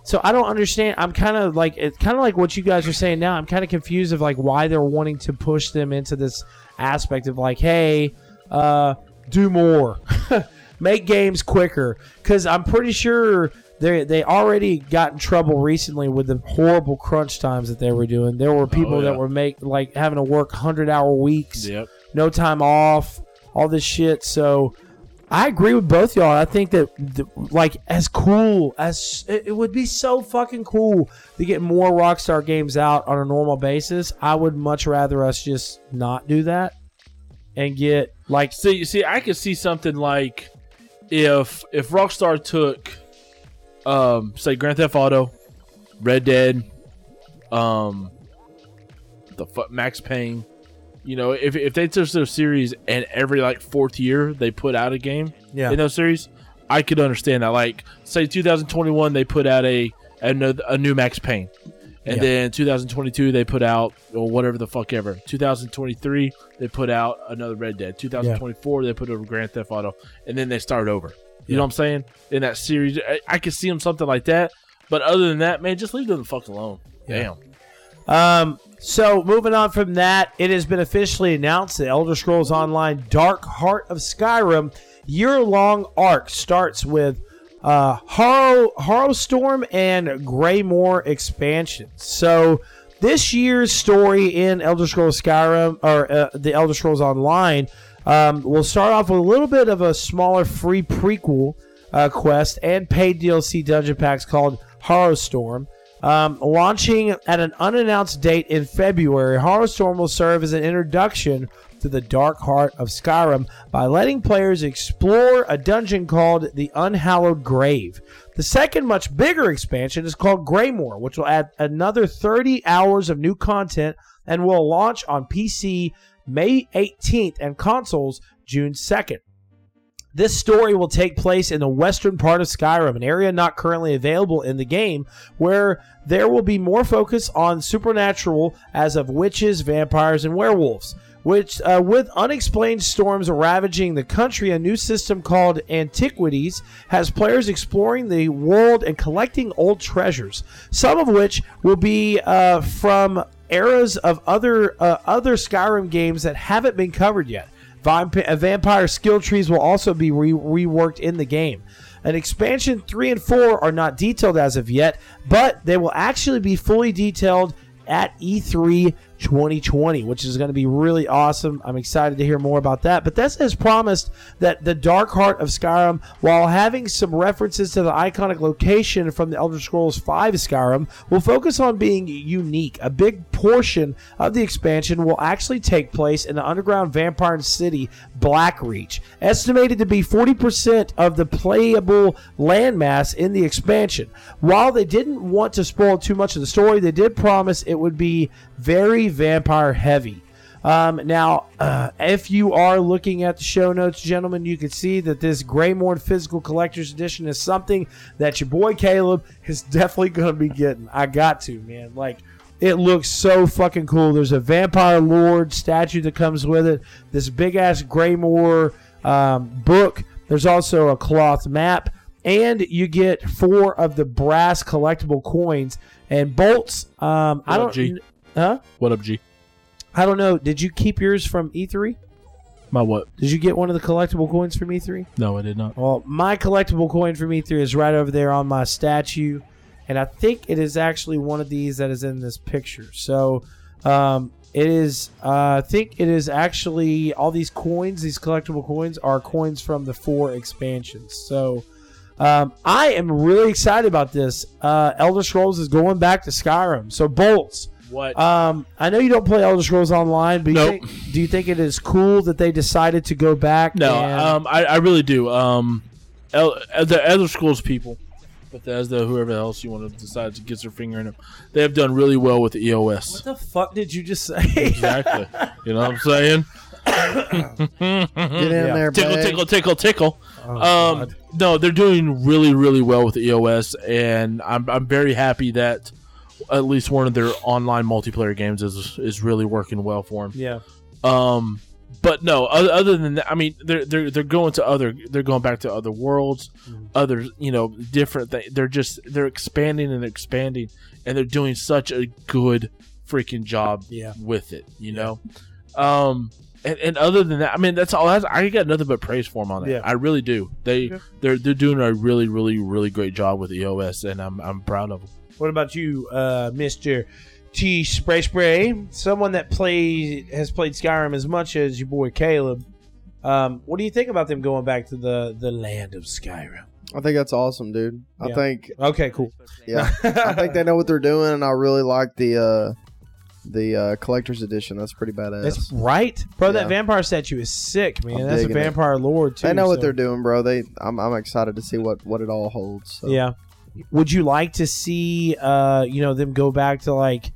Speaker 1: So I don't understand. I'm kind of like it's kind of like what you guys are saying now. I'm kind of confused of like why they're wanting to push them into this aspect of like, hey, uh, do more, make games quicker. Because I'm pretty sure they they already got in trouble recently with the horrible crunch times that they were doing. There were people
Speaker 2: Oh, yeah.
Speaker 1: that were make like having to work hundred hour weeks
Speaker 2: Yep.
Speaker 1: no time off, all this shit. So I agree with both y'all. I think that the, like as cool as it, it would be so fucking cool to get more Rockstar games out on a normal basis. I would much rather us just not do that and get like
Speaker 2: See, see, I could see something like if if Rockstar took, um, say Grand Theft Auto, Red Dead, um, the fu- Max Payne. You know, if if they took their series and every like fourth year they put out a game
Speaker 1: yeah.
Speaker 2: in those series, I could understand that. Like, say 2021 they put out a a, a new Max Payne. And
Speaker 1: Yeah.
Speaker 2: then 2022 they put out or whatever the fuck ever. 2023 they put out another Red Dead. 2024 they put over Grand Theft Auto, and then they start over. You know what I'm saying? In that series, I, I could see them something like that. But other than that, man, just leave them the fuck alone.
Speaker 1: Yeah.
Speaker 2: Damn.
Speaker 1: Um, so moving on from that, it has been officially announced that Elder Scrolls Online Dark Heart of Skyrim year-long arc starts with uh Harrow, Storm and Greymoor expansions. So this year's story in Elder Scrolls Skyrim or uh, the Elder Scrolls Online um, will start off with a little bit of a smaller free prequel uh, quest and paid DLC dungeon packs called Harrowstorm. Um, launching at an unannounced date in February, Harrowstorm will serve as an introduction to the dark heart of Skyrim by letting players explore a dungeon called the Unhallowed Grave. The second, much bigger expansion is called Greymoor, which will add another 30 hours of new content and will launch on PC May 18th and consoles June 2nd. This story will take place in the western part of Skyrim, an area not currently available in the game, where there will be more focus on supernatural as of witches, vampires, and werewolves. Which, uh, with unexplained storms ravaging the country, a new system called Antiquities has players exploring the world and collecting old treasures, some of which will be uh, from eras of other uh, other Skyrim games that haven't been covered yet. Uh, vampire skill trees will also be re- reworked in the game. An expansion 3 and 4 are not detailed as of yet, but they will actually be fully detailed at E E3 2020, which is going to be really awesome. I'm excited to hear more about that. But Bethesda has promised that the Dark Heart of Skyrim, while having some references to the iconic location from the Elder Scrolls V Skyrim, will focus on being unique. A big portion of the expansion will actually take place in the underground vampire city Blackreach, estimated to be 40% of the playable landmass in the expansion. While they didn't want to spoil too much of the story, they did promise it would be very vampire heavy. Um, now, uh, if you are looking at the show notes, gentlemen, you can see that this Greymoor Physical Collector's Edition is something that your boy Caleb is definitely going to be getting. I got to, man. Like, it looks so fucking cool. There's a Vampire Lord statue that comes with it, this big ass Greymoor um, book. There's also a cloth map, and you get four of the brass collectible coins and bolts. Um, I don't? Huh?
Speaker 2: What up, G?
Speaker 1: I don't know. Did you keep yours from E3?
Speaker 2: My what?
Speaker 1: Did you get one of the collectible coins from E3?
Speaker 2: No, I did not.
Speaker 1: Well, my collectible coin from E3 is right over there on my statue, and I think it is actually one of these that is in this picture. So um, it is. Uh, I think it is actually all these coins. These collectible coins are coins from the four expansions. So. Um, I am really excited about this. Uh, Elder Scrolls is going back to Skyrim. So bolts.
Speaker 2: What?
Speaker 1: Um, I know you don't play Elder Scrolls Online, but you think, do you think it is cool that they decided to go back?
Speaker 2: no,
Speaker 1: and-
Speaker 2: um, I, I really do. Um, El, the Elder Scrolls people, Bethesda, whoever else you want to decide to get their finger in them, they have done really well with the E
Speaker 1: what the fuck did you just say?
Speaker 2: Exactly. you know what I'm saying?
Speaker 3: Get in
Speaker 1: Yeah.
Speaker 3: there,
Speaker 2: Tickle,
Speaker 3: babe.
Speaker 2: tickle, tickle, tickle.
Speaker 1: Oh,
Speaker 2: Um, no, they're doing really, really well with the EOS, and I'm I'm very happy that at least one of their online multiplayer games is is really working well for them.
Speaker 1: yeah,
Speaker 2: Um, but no, other, than that, I mean, they're they're they're going to other, they're going back to other worlds,
Speaker 1: Mhm.
Speaker 2: other you know different things. They're just they're expanding and expanding, and they're doing such a good freaking job
Speaker 1: yeah.
Speaker 2: with it. You know, um, and, and other than that, I mean, that's all. That's, I got nothing but praise for them on it.
Speaker 1: Yeah.
Speaker 2: I really do. They
Speaker 1: Yeah.
Speaker 2: they're they're doing a really really really great job with EOS, and I'm I'm proud of them.
Speaker 1: What about you, uh, Mister T Spray Spray? Someone that plays has played Skyrim as much as your boy Caleb. Um, what do you think about them going back to the the land of Skyrim?
Speaker 3: I think that's awesome, dude. I
Speaker 1: Yeah.
Speaker 3: think
Speaker 1: Okay, cool.
Speaker 3: yeah, I think they know what they're doing, and I really like the uh the uh collector's edition. That's pretty badass.
Speaker 1: That's right, bro. That vampire statue is sick, man.
Speaker 3: I'm
Speaker 1: That's a
Speaker 3: digging it.
Speaker 1: vampire lord too.
Speaker 3: they know what they're doing, bro. They I'm I'm excited to see what what it all holds. So.
Speaker 1: Yeah. Would you like to see, uh, you know, them go back to like?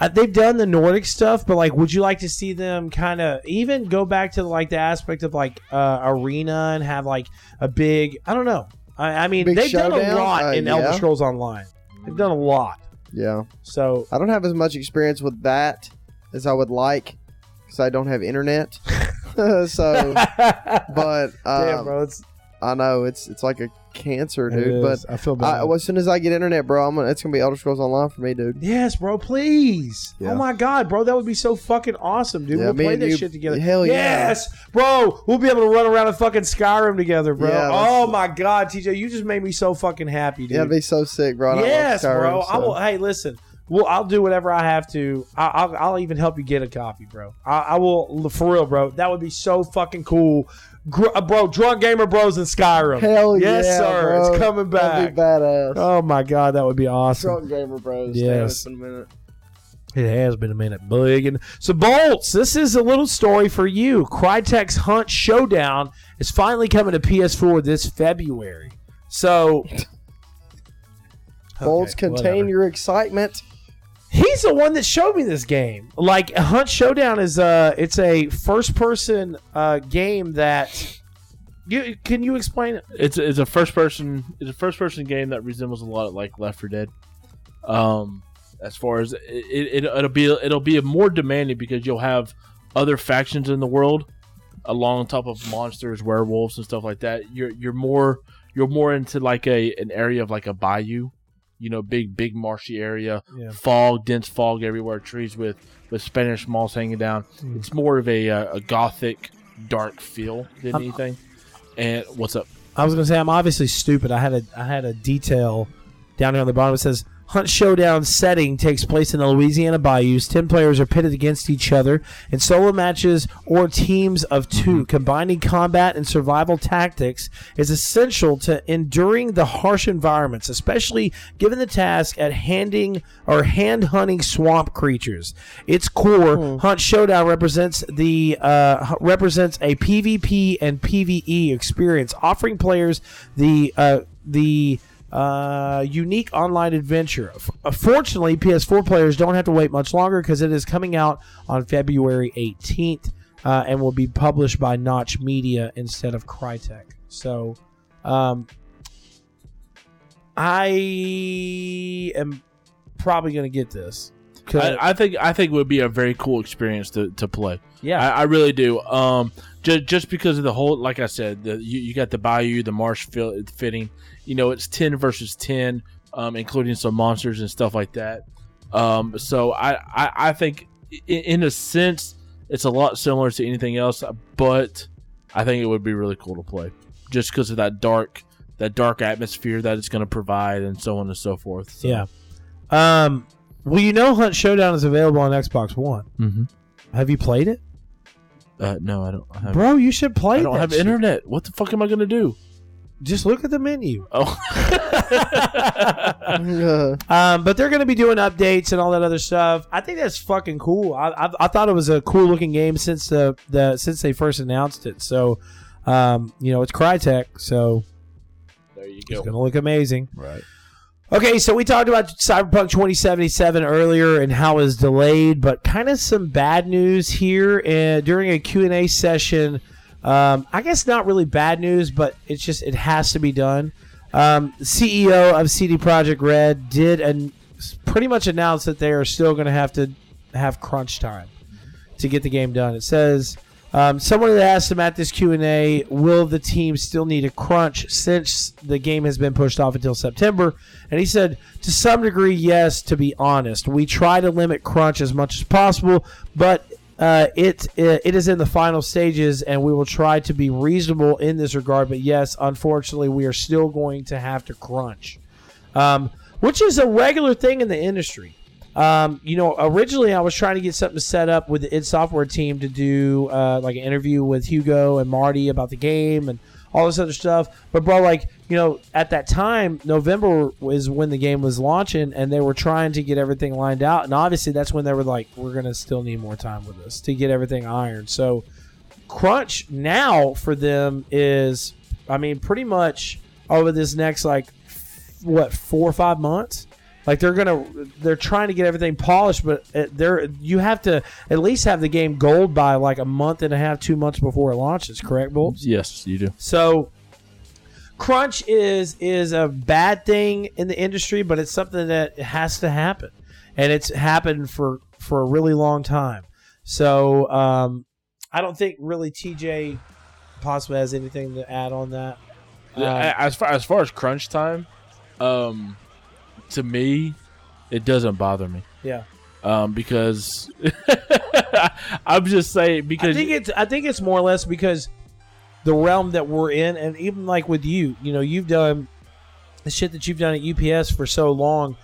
Speaker 1: Uh, they've done the Nordic stuff, but like, would you like to see them kind of even go back to like the aspect of like uh, arena and have like a big? I don't know. I, I mean,
Speaker 3: Big
Speaker 1: they've done a lot
Speaker 3: Uh,
Speaker 1: in Elder
Speaker 3: yeah.
Speaker 1: Scrolls Online. They've done a lot.
Speaker 3: yeah.
Speaker 1: So
Speaker 3: I don't have as much experience with that as I would like because I don't have internet. so, but
Speaker 1: damn,
Speaker 3: um,
Speaker 1: bro, it's
Speaker 3: I know it's it's like a cancer,
Speaker 1: it
Speaker 3: dude. But
Speaker 1: is. I feel
Speaker 3: I,
Speaker 1: bad.
Speaker 3: well, as soon as I get internet, bro, I'm gonna, it's gonna be Elder Scrolls Online for me, dude.
Speaker 1: Yes, bro, please.
Speaker 3: Oh yeah.
Speaker 1: Oh my god, bro, that would be so fucking awesome, dude.
Speaker 3: Yeah,
Speaker 1: we'll play this
Speaker 3: you-
Speaker 1: shit together.
Speaker 3: hell yeah.
Speaker 1: Yes, bro. We'll be able to run around in fucking Skyrim together, bro.
Speaker 3: Yeah,
Speaker 1: oh my god, TJ, you just made me so fucking happy, dude.
Speaker 3: Yeah, it'd be so sick, bro. I
Speaker 1: yes,
Speaker 3: Skyrim,
Speaker 1: bro. I will. Hey, listen. Well, I'll do whatever I have to. I, I'll, I'll even help you get a copy, bro. I, I will for real, bro. That would be so fucking cool, Gr- uh, bro. Drunk gamer bros in Skyrim.
Speaker 3: Hell
Speaker 1: yes,
Speaker 3: yeah,
Speaker 1: sir.
Speaker 3: bro.
Speaker 1: It's coming
Speaker 3: That'd
Speaker 1: back.
Speaker 3: be badass.
Speaker 1: Oh my god, that would be awesome.
Speaker 3: Drunk gamer bros.
Speaker 1: Yes.
Speaker 3: Been a minute.
Speaker 1: It has been a minute, big. And so, Bolts, this is a little story for you. Crytek's Hunt Showdown is finally coming to PS4 this February. So,
Speaker 3: Bolts contain
Speaker 1: whatever.
Speaker 3: your excitement.
Speaker 1: He's the one that showed me this game. Like Hunt Showdown is a it's a first person uh, game that you can you explain it?
Speaker 2: It's it's a first person it's a first person game that resembles a lot of like Left 4 Dead. Um, as far as it, it it'll be it'll be more demanding because you'll have other factions in the world, along top of monsters, werewolves, and stuff like that. You're you're more you're more into like a an area of like a bayou, you know, big big marshy area,
Speaker 1: Yeah.
Speaker 2: fog, dense fog everywhere, trees with with Spanish moss hanging down.
Speaker 1: Mm.
Speaker 2: It's more of a uh, a gothic, dark feel than
Speaker 1: I'm-
Speaker 2: anything. And what's up?
Speaker 1: I was gonna say I'm obviously stupid. I had a I had a detail down here on the bottom. It says Hunt Showdown setting takes place in the Louisiana bayous. Ten players are pitted against each other in solo matches or teams of 2 Combining combat and survival tactics is essential to enduring the harsh environments, especially given the task at handing or hand hunting swamp creatures. Its core, Hunt Showdown represents the uh, represents a PvP and PvE experience, offering players the uh, the uh, unique online adventure. Uh, Fortunately, PS4 players don't have to wait much longer because it is coming out on February 18th uh, and will be published by Koch Media instead of Crytek. So, um, I am probably going to get this.
Speaker 2: I, I think I think it would be a very cool experience to, to play.
Speaker 1: yeah,
Speaker 2: I, I really do. Um, just just because of the whole, like I said, the, you, you got the bayou, the marsh feel, fitting. You know, it's ten versus ten, um, including some monsters and stuff like that. Um, so I, I, I think in, in a sense it's a lot similar to anything else, but I think it would be really cool to play just because of that dark that dark atmosphere that it's going to provide, and so on and so forth. So.
Speaker 1: Yeah. Um. Well, you know, Hunt Showdown is available on Xbox One.
Speaker 2: Mm-hmm.
Speaker 1: Have you played it,
Speaker 2: Uh, no, I don't have.
Speaker 1: bro? You should play. It.
Speaker 2: I don't have
Speaker 1: shit.
Speaker 2: internet. What the fuck am I going to do?
Speaker 1: Just look at the menu.
Speaker 2: Oh,
Speaker 1: Um, but they're going to be doing updates and all that other stuff. I think that's fucking cool. I, I, I thought it was a cool looking game since the, the since they first announced it. So, um, you know, it's Crytek, so
Speaker 2: there you go.
Speaker 1: it's going to look amazing.
Speaker 2: Right.
Speaker 1: Okay, so we talked about Cyberpunk 2077 earlier and how it was delayed, but kind of some bad news here uh, during a Q&A session. Um, I guess not really bad news, but it's just it has to be done. Um, CEO of CD Projekt Red did and pretty much announced that they are still going to have to have crunch time to get the game done. It says um, someone asked him at this Q and A, will the team still need a crunch since the game has been pushed off until September? And he said, to some degree, yes. To be honest, we try to limit crunch as much as possible, but uh, it it is in the final stages, and we will try to be reasonable in this regard. But yes, unfortunately, we are still going to have to crunch, um, which is a regular thing in the industry. Um, you know, originally I was trying to get something set up with the id Software team to do uh, like an interview with Hugo and Marty about the game and all this other stuff. But bro, like you know, at that time, November was when the game was launching, and they were trying to get everything lined out. And obviously, that's when they were like, "We're gonna still need more time with this to get everything ironed." So, crunch now for them is, I mean, pretty much over this next like what four or five months. Like they're gonna, they're trying to get everything polished, but they're you have to at least have the game gold by like a month and a half, two months before it launches. Correct, Bull?
Speaker 2: Yes, you do.
Speaker 1: So crunch is is a bad thing in the industry, but it's something that has to happen, and it's happened for for a really long time. So um, I don't think really TJ possibly has anything to add on that. Um,
Speaker 2: as far as far as crunch time, um, to me, it doesn't bother me.
Speaker 1: yeah,
Speaker 2: Um, because I'm just saying because I
Speaker 1: think it's I think it's more or less because the realm that we're in, and even like with you, you know, you've done the shit that you've done at UPS for so long.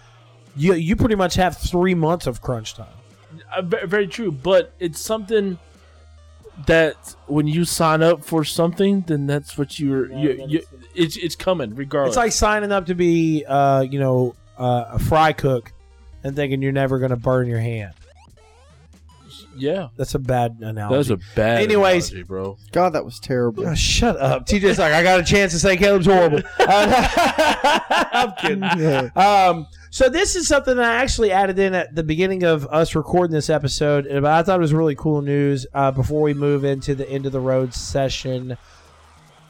Speaker 1: You you pretty much have three months of crunch time.
Speaker 2: Uh, very true, but it's something that when you sign up for something, then that's what you're. you, you, it's it's coming regardless.
Speaker 1: It's like signing up to be, uh, you know, uh, a fry cook, and thinking you're never going to burn your hand.
Speaker 2: Yeah,
Speaker 1: That's a bad analogy.
Speaker 2: that was a bad.
Speaker 1: Anyways.
Speaker 2: analogy, bro.
Speaker 3: God, that was terrible.
Speaker 1: Oh, shut up. TJ's like, I got a chance to say Caleb's horrible. I'm kidding. Um, so this is something that I actually added in at the beginning of us recording this episode, and I thought it was really cool news. Uh, before we move into the end of the road session,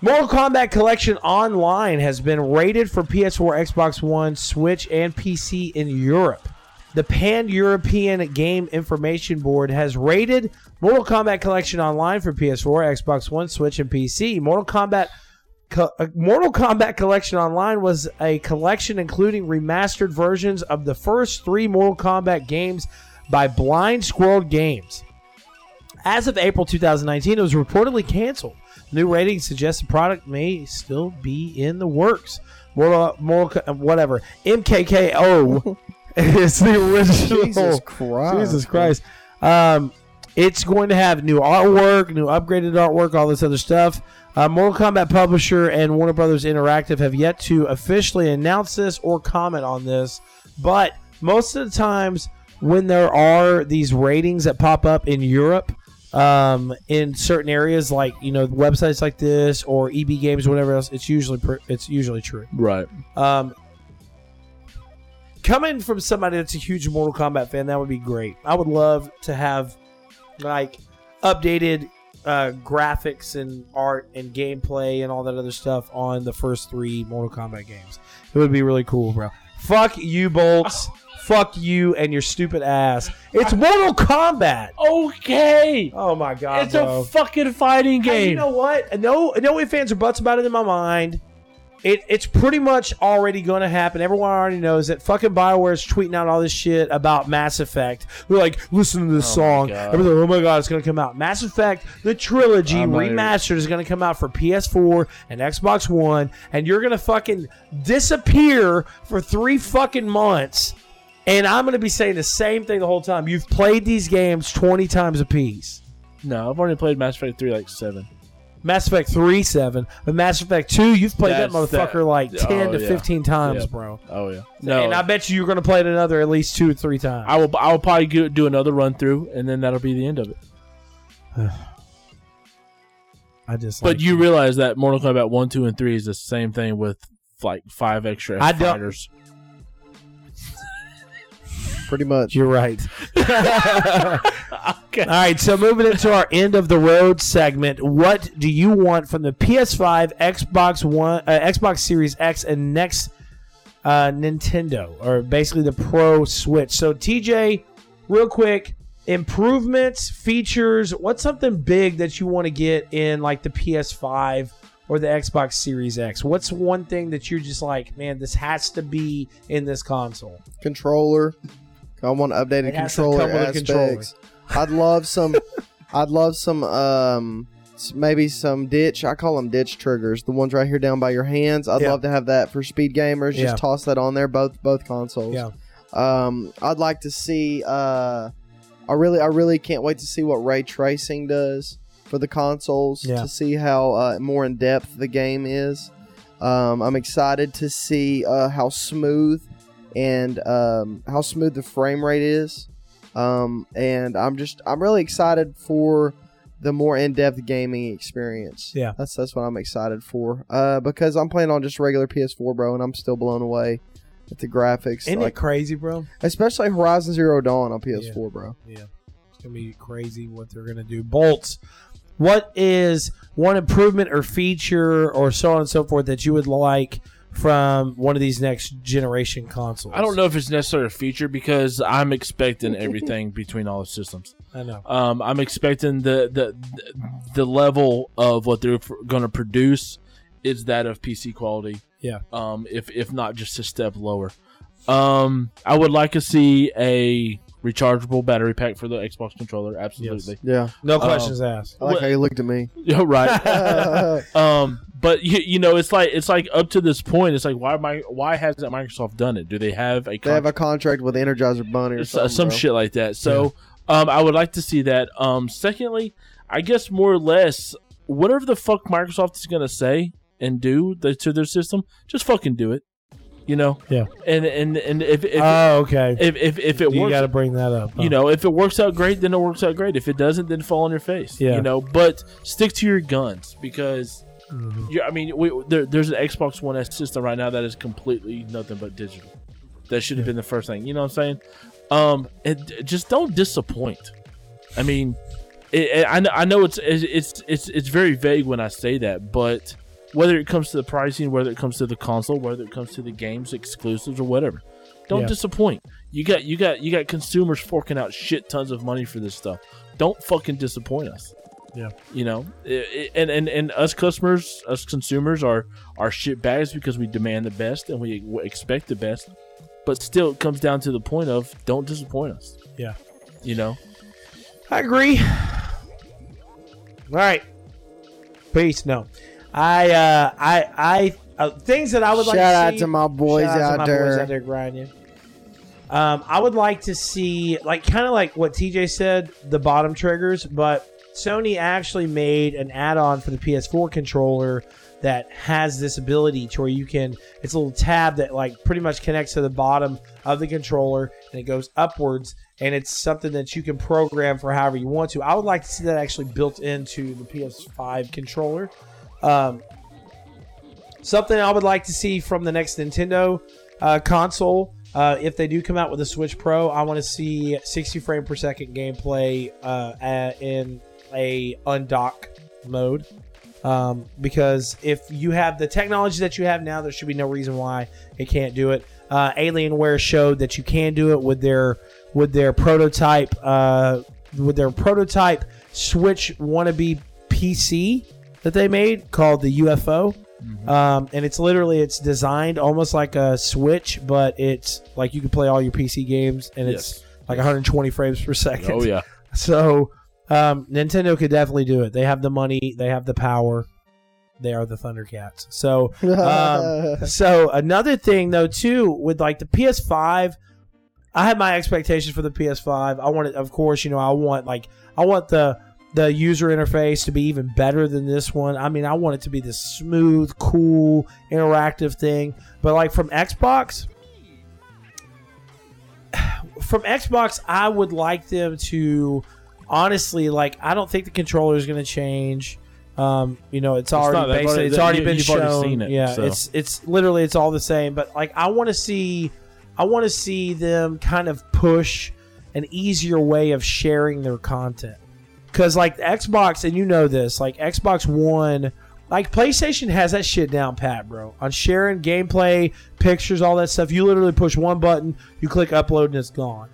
Speaker 1: Mortal Kombat Kollection Online has been rated for PS4, Xbox One, Switch, and PC in Europe. The Pan European Game Information Board has rated Mortal Kombat Kollection Online for PS4, Xbox One, Switch, and PC. Mortal Kombat Co- uh, Mortal Kombat Kollection Online was a collection including remastered versions of the first three Mortal Kombat games by Blind Squirrel Games. As of April 2019, it was reportedly canceled. New ratings suggest the product may still be in the works. Mortal, Mortal, whatever. MKKO is the original.
Speaker 3: Jesus Christ.
Speaker 1: Jesus Christ. Um, it's going to have new artwork, new upgraded artwork, all this other stuff. Uh, Mortal Kombat publisher and Warner Brothers Interactive have yet to officially announce this or comment on this, but most of the times when there are these ratings that pop up in Europe, um, in certain areas like you know websites like this or EB Games, or whatever else, it's usually pr- it's usually true.
Speaker 2: Right.
Speaker 1: Um, coming from somebody that's a huge Mortal Kombat fan, that would be great. I would love to have like updated uh, graphics and art and gameplay and all that other stuff on the first three Mortal Kombat games. It would be really cool, bro. Fuck you, bolts. Fuck you and your stupid ass. It's Mortal Kombat.
Speaker 2: Okay.
Speaker 1: Oh my god,
Speaker 2: it's
Speaker 1: bro.
Speaker 2: a fucking fighting
Speaker 1: Hey,
Speaker 2: game.
Speaker 1: you know what? No, no ifs, fans or buts about it in my mind. It, it's pretty much already going to happen. Everyone already knows that fucking Bioware is tweeting out all this shit about Mass Effect. They're like, listen to this
Speaker 2: Oh my
Speaker 1: song. Everything, oh my god, it's going to come out. Mass Effect, the trilogy
Speaker 2: I'm
Speaker 1: remastered, is going to come out for PS4 and Xbox One, and you're going to fucking disappear for three fucking months. And I'm going to be saying the same thing the whole time. You've played these games 20 times apiece.
Speaker 2: No, I've already played Mass Effect three like seven.
Speaker 1: Mass Effect 3, 7. But Mass Effect 2, you've played that motherfucker
Speaker 2: that-
Speaker 1: like 10
Speaker 2: oh,
Speaker 1: to
Speaker 2: yeah.
Speaker 1: 15 times, bro.
Speaker 2: Oh yeah. No,
Speaker 1: And I bet you you're going to play it another at least two or three times.
Speaker 2: I will. I will probably go, do another run through, and then that'll be the end of it.
Speaker 1: I just
Speaker 2: But
Speaker 1: like-
Speaker 2: you realize that Mortal Kombat one, two, and three is the same thing with like five extra
Speaker 1: I don't-
Speaker 2: fighters.
Speaker 3: Pretty much.
Speaker 1: You're right.
Speaker 2: okay.
Speaker 1: All right, so moving into our end of the road segment, what do you want from the PS5, Xbox One, uh, Xbox Series X, and next uh, Nintendo, or basically the Pro Switch? So, TJ, real quick, improvements, features. What's something big that you want to get in like the PS5 or the Xbox Series X? What's one thing that you're just like, man, this has to be in this console?
Speaker 3: controller. I want updated controller
Speaker 1: come with a
Speaker 3: aspects. I'd love some. I'd love some. Um, maybe some ditch. I call them ditch triggers. The ones right here down by your hands. I'd
Speaker 1: Yeah.
Speaker 3: love to have that for speed gamers.
Speaker 1: Yeah.
Speaker 3: Just toss that on there. Both both consoles.
Speaker 1: Yeah.
Speaker 3: Um, I'd like to see. Uh, I really, I really can't wait to see what ray tracing does for the consoles.
Speaker 1: Yeah.
Speaker 3: To see how uh, more in depth the game is. Um, I'm excited to see uh, how smooth and um, how smooth the frame rate is. Um, and I'm just, I'm really excited for the more in-depth gaming experience.
Speaker 1: Yeah.
Speaker 3: that's that's what I'm excited for. Uh, because I'm playing on just regular PS4, bro, and I'm still blown away at the graphics.
Speaker 1: Isn't
Speaker 3: like
Speaker 1: it crazy, bro?
Speaker 3: especially Horizon Zero Dawn on PS4, bro.
Speaker 1: Yeah, it's gonna be crazy what they're gonna do. Bolts. What is one improvement or feature or so on and so forth that you would like from one of these next generation consoles?
Speaker 2: I don't know if it's necessarily a feature because I'm expecting everything between all the systems.
Speaker 1: I know.
Speaker 2: Um, I'm expecting the the the level of what they're going to produce is that of PC quality.
Speaker 1: Yeah.
Speaker 2: Um, if if not just a step lower. Um, I would like to see a rechargeable battery pack for the Xbox controller. Absolutely.
Speaker 3: Yeah,
Speaker 1: No
Speaker 2: Um,
Speaker 1: questions asked.
Speaker 3: I like
Speaker 2: What-
Speaker 3: how you looked at me.
Speaker 2: Yeah, right. um, but you, you know, it's like it's like up to this point, it's like why my why hasn't Microsoft done it? Do they have a
Speaker 3: They have a contract with Energizer Bunny or something.
Speaker 2: some
Speaker 3: bro.
Speaker 2: shit like that. So, um, I would like to see that. Um, secondly, I guess more or less, whatever the fuck Microsoft is gonna say and do the, to their system, just fucking do it. You know.
Speaker 1: Yeah.
Speaker 2: And and and if if
Speaker 1: Oh, okay.
Speaker 2: if, if, if it
Speaker 1: you
Speaker 2: works,
Speaker 1: got to bring that up. huh?
Speaker 2: you know, if it works out great, then it works out great. If it doesn't, then fall on your face.
Speaker 1: Yeah.
Speaker 2: You know, but stick to your guns because.
Speaker 1: Mhm.
Speaker 2: Yeah, I mean, we, there, there's an Xbox One S system right now that is completely nothing but digital. That should have been the first thing. You know what I'm saying? Um, and just don't disappoint. I mean, it, it- I know, I know it's it's it's it's very vague when I say that, but whether it comes to the pricing, whether it comes to the console, whether it comes to the games exclusives or whatever, don't
Speaker 1: Yeah.
Speaker 2: disappoint. You got you got you got consumers forking out shit tons of money for this stuff. Don't fucking disappoint us.
Speaker 1: Yeah.
Speaker 2: You know, I- I- and and and us customers, us consumers are are shit bags because we demand the best and we expect the best. But still, it comes down to the point of don't disappoint us.
Speaker 1: Yeah.
Speaker 2: You know.
Speaker 1: I agree. All right. Peace. No, I, uh, I, I, uh, things that I would
Speaker 3: Shout
Speaker 1: like to
Speaker 3: out
Speaker 1: see.
Speaker 3: to my boys
Speaker 1: Shout
Speaker 3: out
Speaker 1: to my
Speaker 3: there.
Speaker 1: boys out there grinding. Um, I would like to see, like, kind of like what TJ said, the bottom triggers, but Sony actually made an add-on for the PS4 controller that has this ability to where you can. It's a little tab that like pretty much connects to the bottom of the controller and it goes upwards, and it's something that you can program for however you want to. I would like to see that actually built into the PS5 controller. Um, something I would like to see from the next Nintendo uh, console. Uh, if they do come out with a Switch Pro, I want to see 60 frame per second gameplay uh, at, in a undock mode. Um, because if you have the technology that you have now, there should be no reason why it can't do it. Uh, Alienware showed that you can do it with their with their prototype uh, with their prototype Switch wannabe PC that they made called the UFO. Um, and it's literally it's designed almost like a Switch, but it's like you can play all your PC games, and it's
Speaker 2: Yes.
Speaker 1: like 120 frames per second.
Speaker 2: Oh yeah.
Speaker 1: So um, Nintendo could definitely do it. They have the money, they have the power. They are the Thundercats. So um, so another thing though too with like the PS5, I had my expectations for the PS5. I wanted, of course, you know, I want like I want the the user interface to be even better than this one. I mean, I want it to be this smooth, cool, interactive thing. But like from Xbox, from Xbox, I would like them to honestly like. I don't think the controller is going to change. Um, you know, it's already
Speaker 2: not-
Speaker 1: basically it's already
Speaker 2: you-
Speaker 1: been
Speaker 2: you've
Speaker 1: shown.
Speaker 2: already seen it,
Speaker 1: yeah,
Speaker 2: so.
Speaker 1: it's it's literally it's all the same. But like, I want to see, I want to see them kind of push an easier way of sharing their content. Because like Xbox, and you know this, like Xbox One, like PlayStation has that shit down pat, bro. On sharing gameplay, pictures, all that stuff, you literally push one button, you click upload, and it's gone.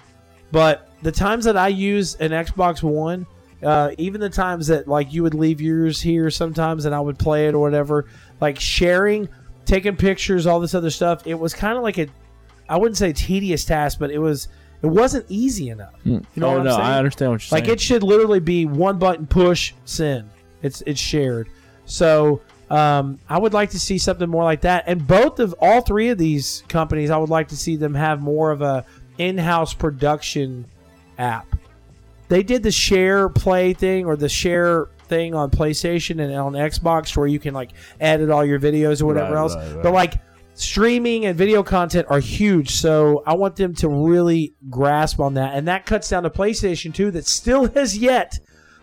Speaker 1: But the times that I use an Xbox One, uh, even the times that like you would leave yours here sometimes, and I would play it or whatever, like sharing, taking pictures, all this other stuff, it was kind of like a, I wouldn't say tedious task, but it was, it wasn't easy enough. You know
Speaker 2: oh
Speaker 1: what I'm
Speaker 2: no,
Speaker 1: saying?
Speaker 2: I understand what you're saying.
Speaker 1: Like
Speaker 2: saying.
Speaker 1: it should literally be one button push send. It's it's shared. So um, I would like to see something more like that. And both of all three of these companies, I would like to see them have more of a in-house production app. They did the share play thing or the share thing on PlayStation and on Xbox where you can like edit all your videos or whatever
Speaker 2: Right,
Speaker 1: else.
Speaker 2: right, right.
Speaker 1: But like streaming and video content are huge, so I want them to really grasp on that. And that cuts down to PlayStation 2 that still has yet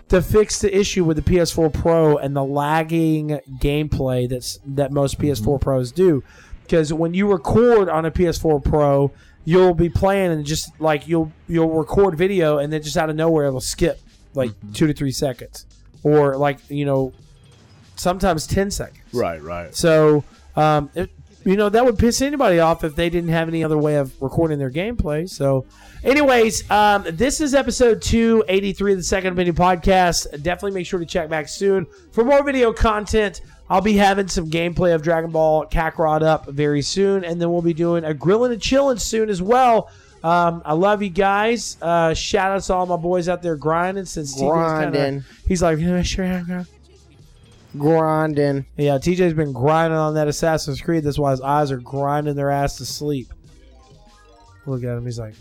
Speaker 1: to fix the issue with the PS4 Pro and the lagging gameplay that's that most PS4 Pros do. Because when you record on a PS4 Pro, you'll be playing and just like you'll you'll record video and then just out of nowhere it'll skip like two to three seconds, or like you know sometimes ten seconds.
Speaker 2: right, right.
Speaker 1: So, um, it, you know, that would piss anybody off if they didn't have any other way of recording their gameplay. So, anyways, um, this is episode 283 of the Second Opinion Podcast. Definitely make sure to check back soon for more video content. I'll be having some gameplay of Dragon Ball Kakarot up very soon, and then we'll be doing a grilling and chilling soon as well. Um, I love you guys. Uh, shout out to all my boys out there grinding since TJ's kinda-
Speaker 4: Grinding.
Speaker 1: He's like, yeah, sure, yeah, yeah."
Speaker 4: Grinding.
Speaker 1: Yeah, TJ's been grinding on that Assassin's Creed. That's why his eyes are grinding their ass to sleep. Look at him. He's like,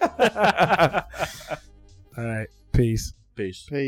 Speaker 1: all right, peace.
Speaker 2: Peace.
Speaker 4: Peace.